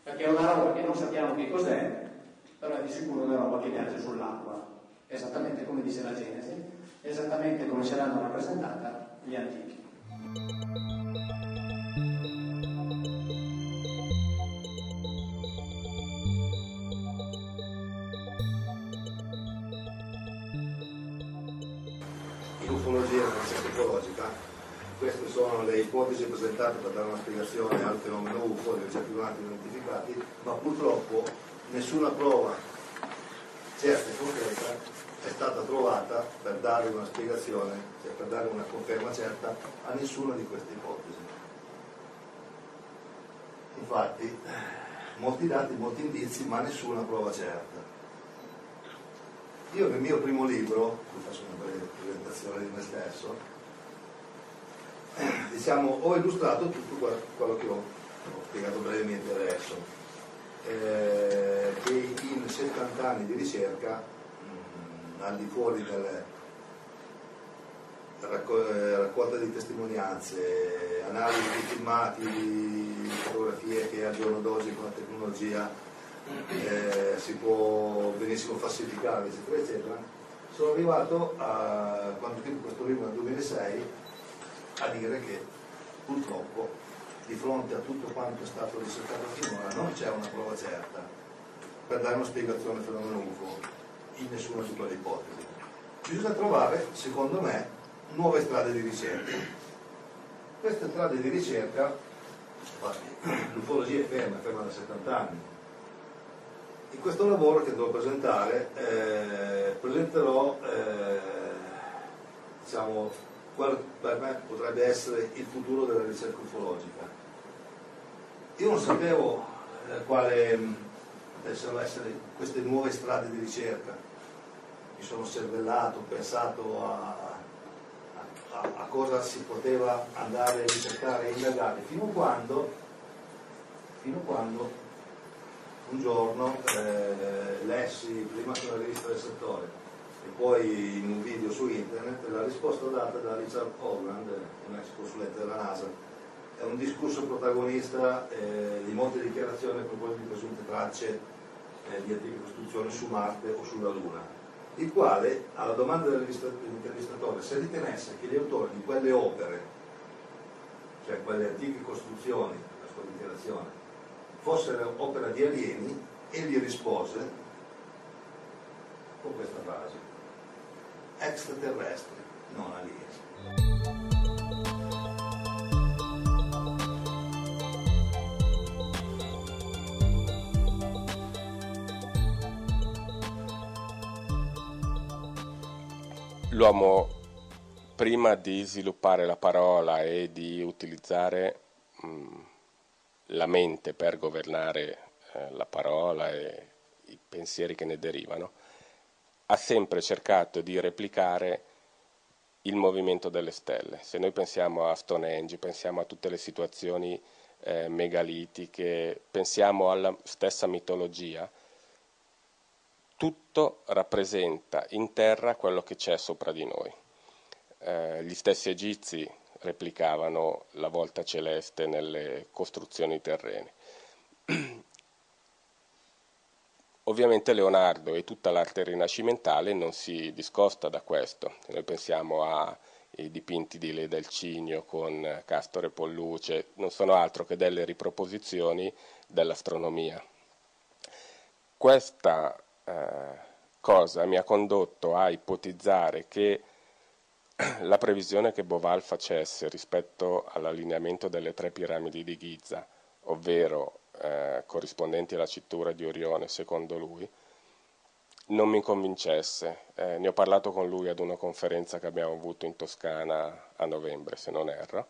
Perché è una roba che non sappiamo che cos'è, però è di sicuro una roba che viaggia sull'acqua, esattamente come dice la Genesi, esattamente come ce l'hanno rappresentata gli antichi. Sono le ipotesi presentate per dare una spiegazione al fenomeno UFO, degli oggetti volanti identificati, ma purtroppo nessuna prova certa e concreta è stata trovata per dare una spiegazione, cioè per dare una conferma certa a nessuna di queste ipotesi. Infatti, molti dati, molti indizi, ma nessuna prova certa. Io nel mio primo libro, vi faccio una breve presentazione di me stesso, diciamo, ho illustrato tutto quello che ho, ho spiegato brevemente adesso, eh, che in 70 anni di ricerca, mh, mm, al di fuori delle eh, raccolta di testimonianze, analisi di filmati, di fotografie che al giorno d'oggi con la tecnologia eh, si può benissimo falsificare, eccetera, eccetera, sono arrivato a, quando ho scritto questo libro nel 2006, a dire che purtroppo di fronte a tutto quanto è stato ricercato finora non c'è una prova certa per dare una spiegazione al fenomeno UFO in nessuna di quelle ipotesi. Bisogna trovare, secondo me, nuove strade di ricerca. Queste strade di ricerca, l'ufologia è ferma, è ferma da 70 anni. In questo lavoro che devo presentare eh, presenterò eh, diciamo, quale per me potrebbe essere il futuro della ricerca ufologica. Io non sapevo eh, quale potessero essere queste nuove strade di ricerca, mi sono cervellato, ho pensato a, a, a, cosa si poteva andare a ricercare e indagare, fino a quando, fino a quando un giorno eh, lessi prima sulla rivista del settore e poi in un video su internet la risposta data da Richard Holland, un ex consulente della NASA. È un discorso protagonista eh, di molte dichiarazioni a proposito di presunte tracce eh, di antiche costruzioni su Marte o sulla Luna, il quale, alla domanda dell'intervistatore, se ritenesse che gli autori di quelle opere, cioè quelle antiche costruzioni, la sua dichiarazione, fossero opera di alieni, e gli rispose con questa frase extraterrestri, non alieni. L'uomo, prima di sviluppare la parola e di utilizzare mh, mm, la mente per governare eh, la parola e i pensieri che ne derivano, ha sempre cercato di replicare il movimento delle stelle. Se noi pensiamo a Stonehenge, pensiamo a tutte le situazioni eh, megalitiche, pensiamo alla stessa mitologia, tutto rappresenta in terra quello che c'è sopra di noi. Eh, gli stessi egizi replicavano la volta celeste nelle costruzioni terrene. Ovviamente Leonardo e tutta l'arte rinascimentale non si discosta da questo. Noi pensiamo ai dipinti di Leda Cigno con Castore e Polluce, non sono altro che delle riproposizioni dell'astronomia. Questa eh, cosa mi ha condotto a ipotizzare che la previsione che Boval facesse rispetto all'allineamento delle tre piramidi di Giza, ovvero eh, corrispondenti alla cintura di Orione, secondo lui, non mi convincesse. Eh, ne ho parlato con lui ad una conferenza che abbiamo avuto in Toscana a novembre, se non erro.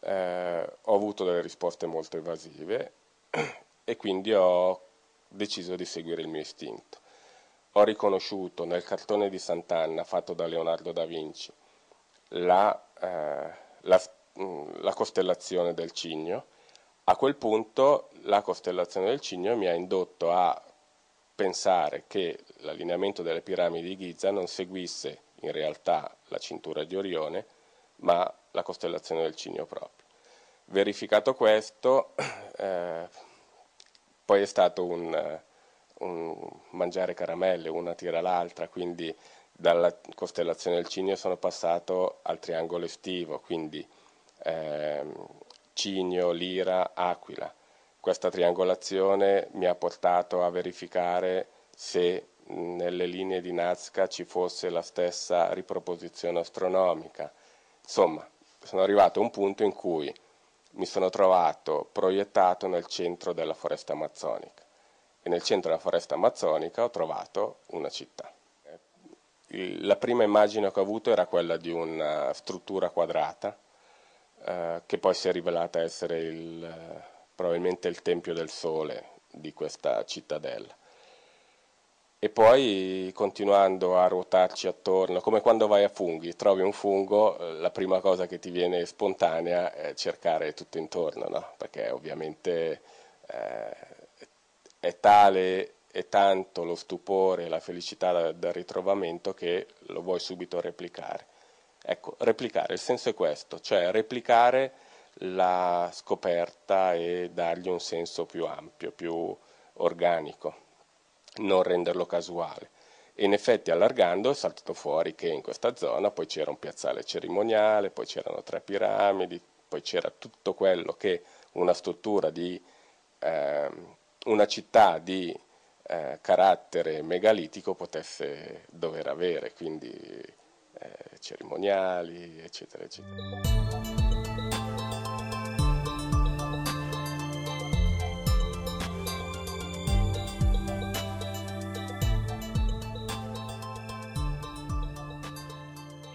Eh, ho avuto delle risposte molto evasive e quindi ho deciso di seguire il mio istinto. Ho riconosciuto nel cartone di Sant'Anna fatto da Leonardo da Vinci la, eh, la, la costellazione del cigno a quel punto la costellazione del Cigno mi ha indotto a pensare che l'allineamento delle piramidi di Giza non seguisse in realtà la cintura di Orione, ma la costellazione del Cigno proprio. Verificato questo, eh, poi è stato un, un, mangiare caramelle, una tira l'altra, quindi dalla costellazione del Cigno sono passato al triangolo estivo, quindi eh, Cigno, Lira, Aquila. Questa triangolazione mi ha portato a verificare se nelle linee di Nazca ci fosse la stessa riproposizione astronomica. Insomma, sono arrivato a un punto in cui mi sono trovato proiettato nel centro della foresta amazzonica e nel centro della foresta amazzonica ho trovato una città. La prima immagine che ho avuto era quella di una struttura quadrata eh, che poi si è rivelata essere il, probabilmente il Tempio del Sole di questa cittadella. E poi continuando a ruotarci attorno, come quando vai a funghi, trovi un fungo, eh, la prima cosa che ti viene spontanea è cercare tutto intorno, no? perché ovviamente eh, è tale e tanto lo stupore e la felicità dal ritrovamento che lo vuoi subito replicare. Ecco, replicare, il senso è questo, cioè replicare la scoperta e dargli un senso più ampio, più organico, non renderlo casuale. E in effetti allargando è saltato fuori che in questa zona poi c'era un piazzale cerimoniale, poi c'erano tre piramidi, poi c'era tutto quello che una struttura di eh, una città di eh, carattere megalitico potesse dover avere, quindi eh, cerimoniali, eccetera, eccetera.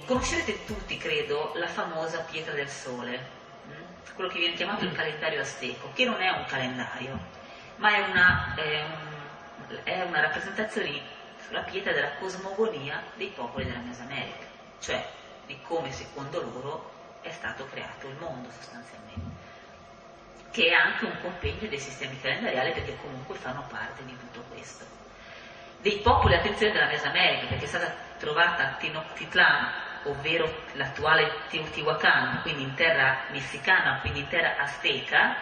Conoscerete tutti, credo, la famosa pietra del sole, hm? quello che viene chiamato il calendario azteco, che non è un calendario, ma è una, è è una rappresentazione sulla pietra della cosmogonia dei popoli della Mesoamerica, cioè di come secondo loro è stato creato il mondo sostanzialmente, che è anche un compendio dei sistemi calendariali perché comunque fanno parte di tutto questo. Dei popoli, attenzione, della Mesoamerica, perché è stata trovata a Tenochtitlan ovvero l'attuale Teotihuacan, quindi in terra messicana, quindi in terra azteca,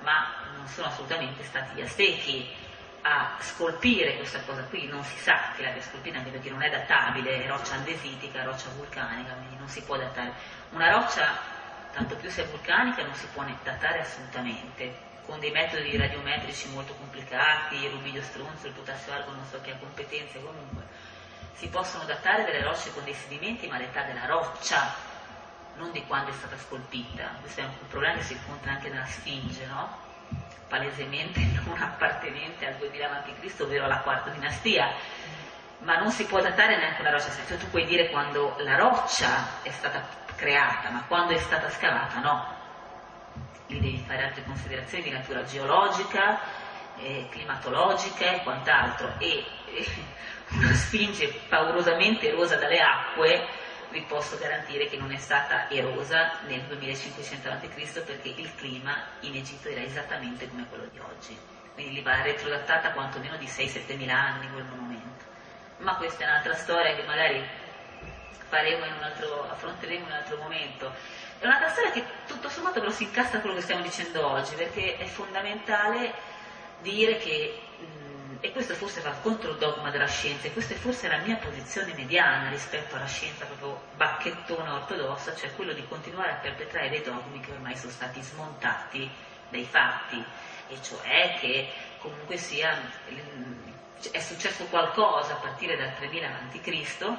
ma non sono assolutamente stati gli aztechi a scolpire questa cosa qui, non si sa che l'abbia scolpita perché non è databile, è roccia andesitica, roccia vulcanica, quindi non si può datare. Una roccia, tanto più se è vulcanica, non si può datare assolutamente, con dei metodi radiometrici molto complicati, rubidio stronzo, il potassio argo, non so che ha competenze comunque si possono datare delle rocce con dei sedimenti, ma l'età della roccia, non di quando è stata scolpita. Questo è un problema che si incontra anche nella Sfinge, no? Palesemente non appartenente al 2000 a.C., ovvero alla quarta dinastia, ma non si può datare neanche una roccia, cioè, tu puoi dire quando la roccia è stata creata, ma quando è stata scavata no. Lì devi fare altre considerazioni di natura geologica, eh, climatologica e quant'altro. E, eh, una sfinge paurosamente erosa dalle acque, vi posso garantire che non è stata erosa nel 2500 a.C. perché il clima in Egitto era esattamente come quello di oggi. Quindi lì va retrodattata quantomeno di 6-7 mila anni quel monumento. Ma questa è un'altra storia che magari in un altro, affronteremo in un altro momento. È un'altra storia che tutto sommato però si incastra con quello che stiamo dicendo oggi, perché è fondamentale dire che e questo forse va contro il dogma della scienza, e questa è forse la mia posizione mediana rispetto alla scienza proprio bacchettona ortodossa, cioè quello di continuare a perpetrare dei dogmi che ormai sono stati smontati dai fatti, e cioè che comunque sia è successo qualcosa a partire dal 3000 a.C.,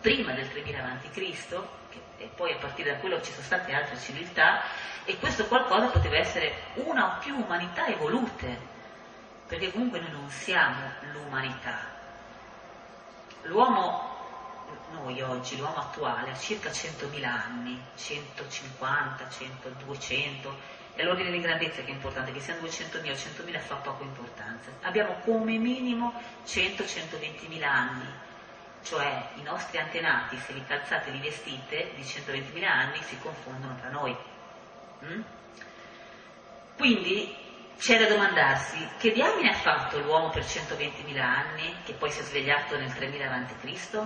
prima del 3000 a.C., e poi a partire da quello ci sono state altre civiltà, e questo qualcosa poteva essere una o più umanità evolute, perché comunque noi non siamo l'umanità. L'uomo, noi oggi, l'uomo attuale, ha circa 100.000 anni, 150, 100, 200, è l'ordine di grandezza che è importante, che siano 200.000 o 100.000 fa poco importanza. Abbiamo come minimo 100-120.000 anni, cioè i nostri antenati, se li calzate e li vestite, di 120.000 anni si confondono tra noi. Mm? Quindi c'è da domandarsi che diamine ha fatto l'uomo per 120.000 anni, che poi si è svegliato nel 3000 a.C.?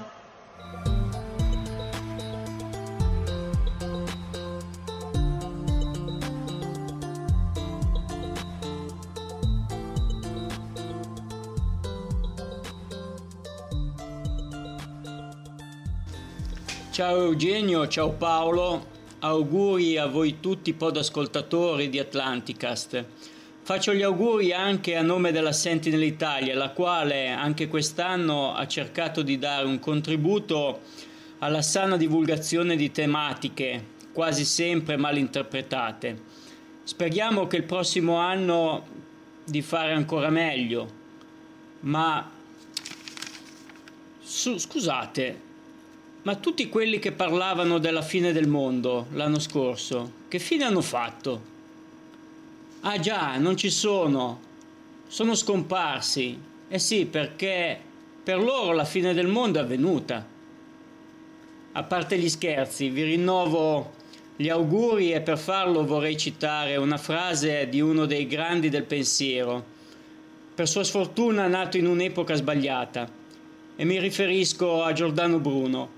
Ciao Eugenio, ciao Paolo, auguri a voi tutti podascoltatori di Atlanticast. Faccio gli auguri anche a nome della Sentinel Italia, la quale anche quest'anno ha cercato di dare un contributo alla sana divulgazione di tematiche quasi sempre mal interpretate. Speriamo che il prossimo anno di fare ancora meglio, ma su, scusate, ma tutti quelli che parlavano della fine del mondo l'anno scorso, che fine hanno fatto? Ah già, non ci sono, sono scomparsi. Eh sì, perché per loro la fine del mondo è avvenuta. A parte gli scherzi, vi rinnovo gli auguri e per farlo vorrei citare una frase di uno dei grandi del pensiero, per sua sfortuna nato in un'epoca sbagliata, e mi riferisco a Giordano Bruno.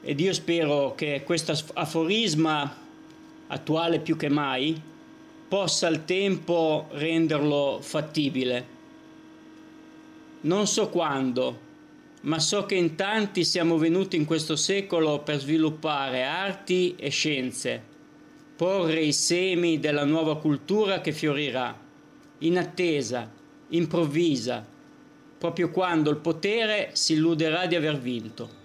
Ed io spero che questo aforisma, attuale più che mai, possa al tempo renderlo fattibile. Non so quando, ma so che in tanti siamo venuti in questo secolo per sviluppare arti e scienze, porre i semi della nuova cultura che fiorirà, in attesa, improvvisa, proprio quando il potere si illuderà di aver vinto.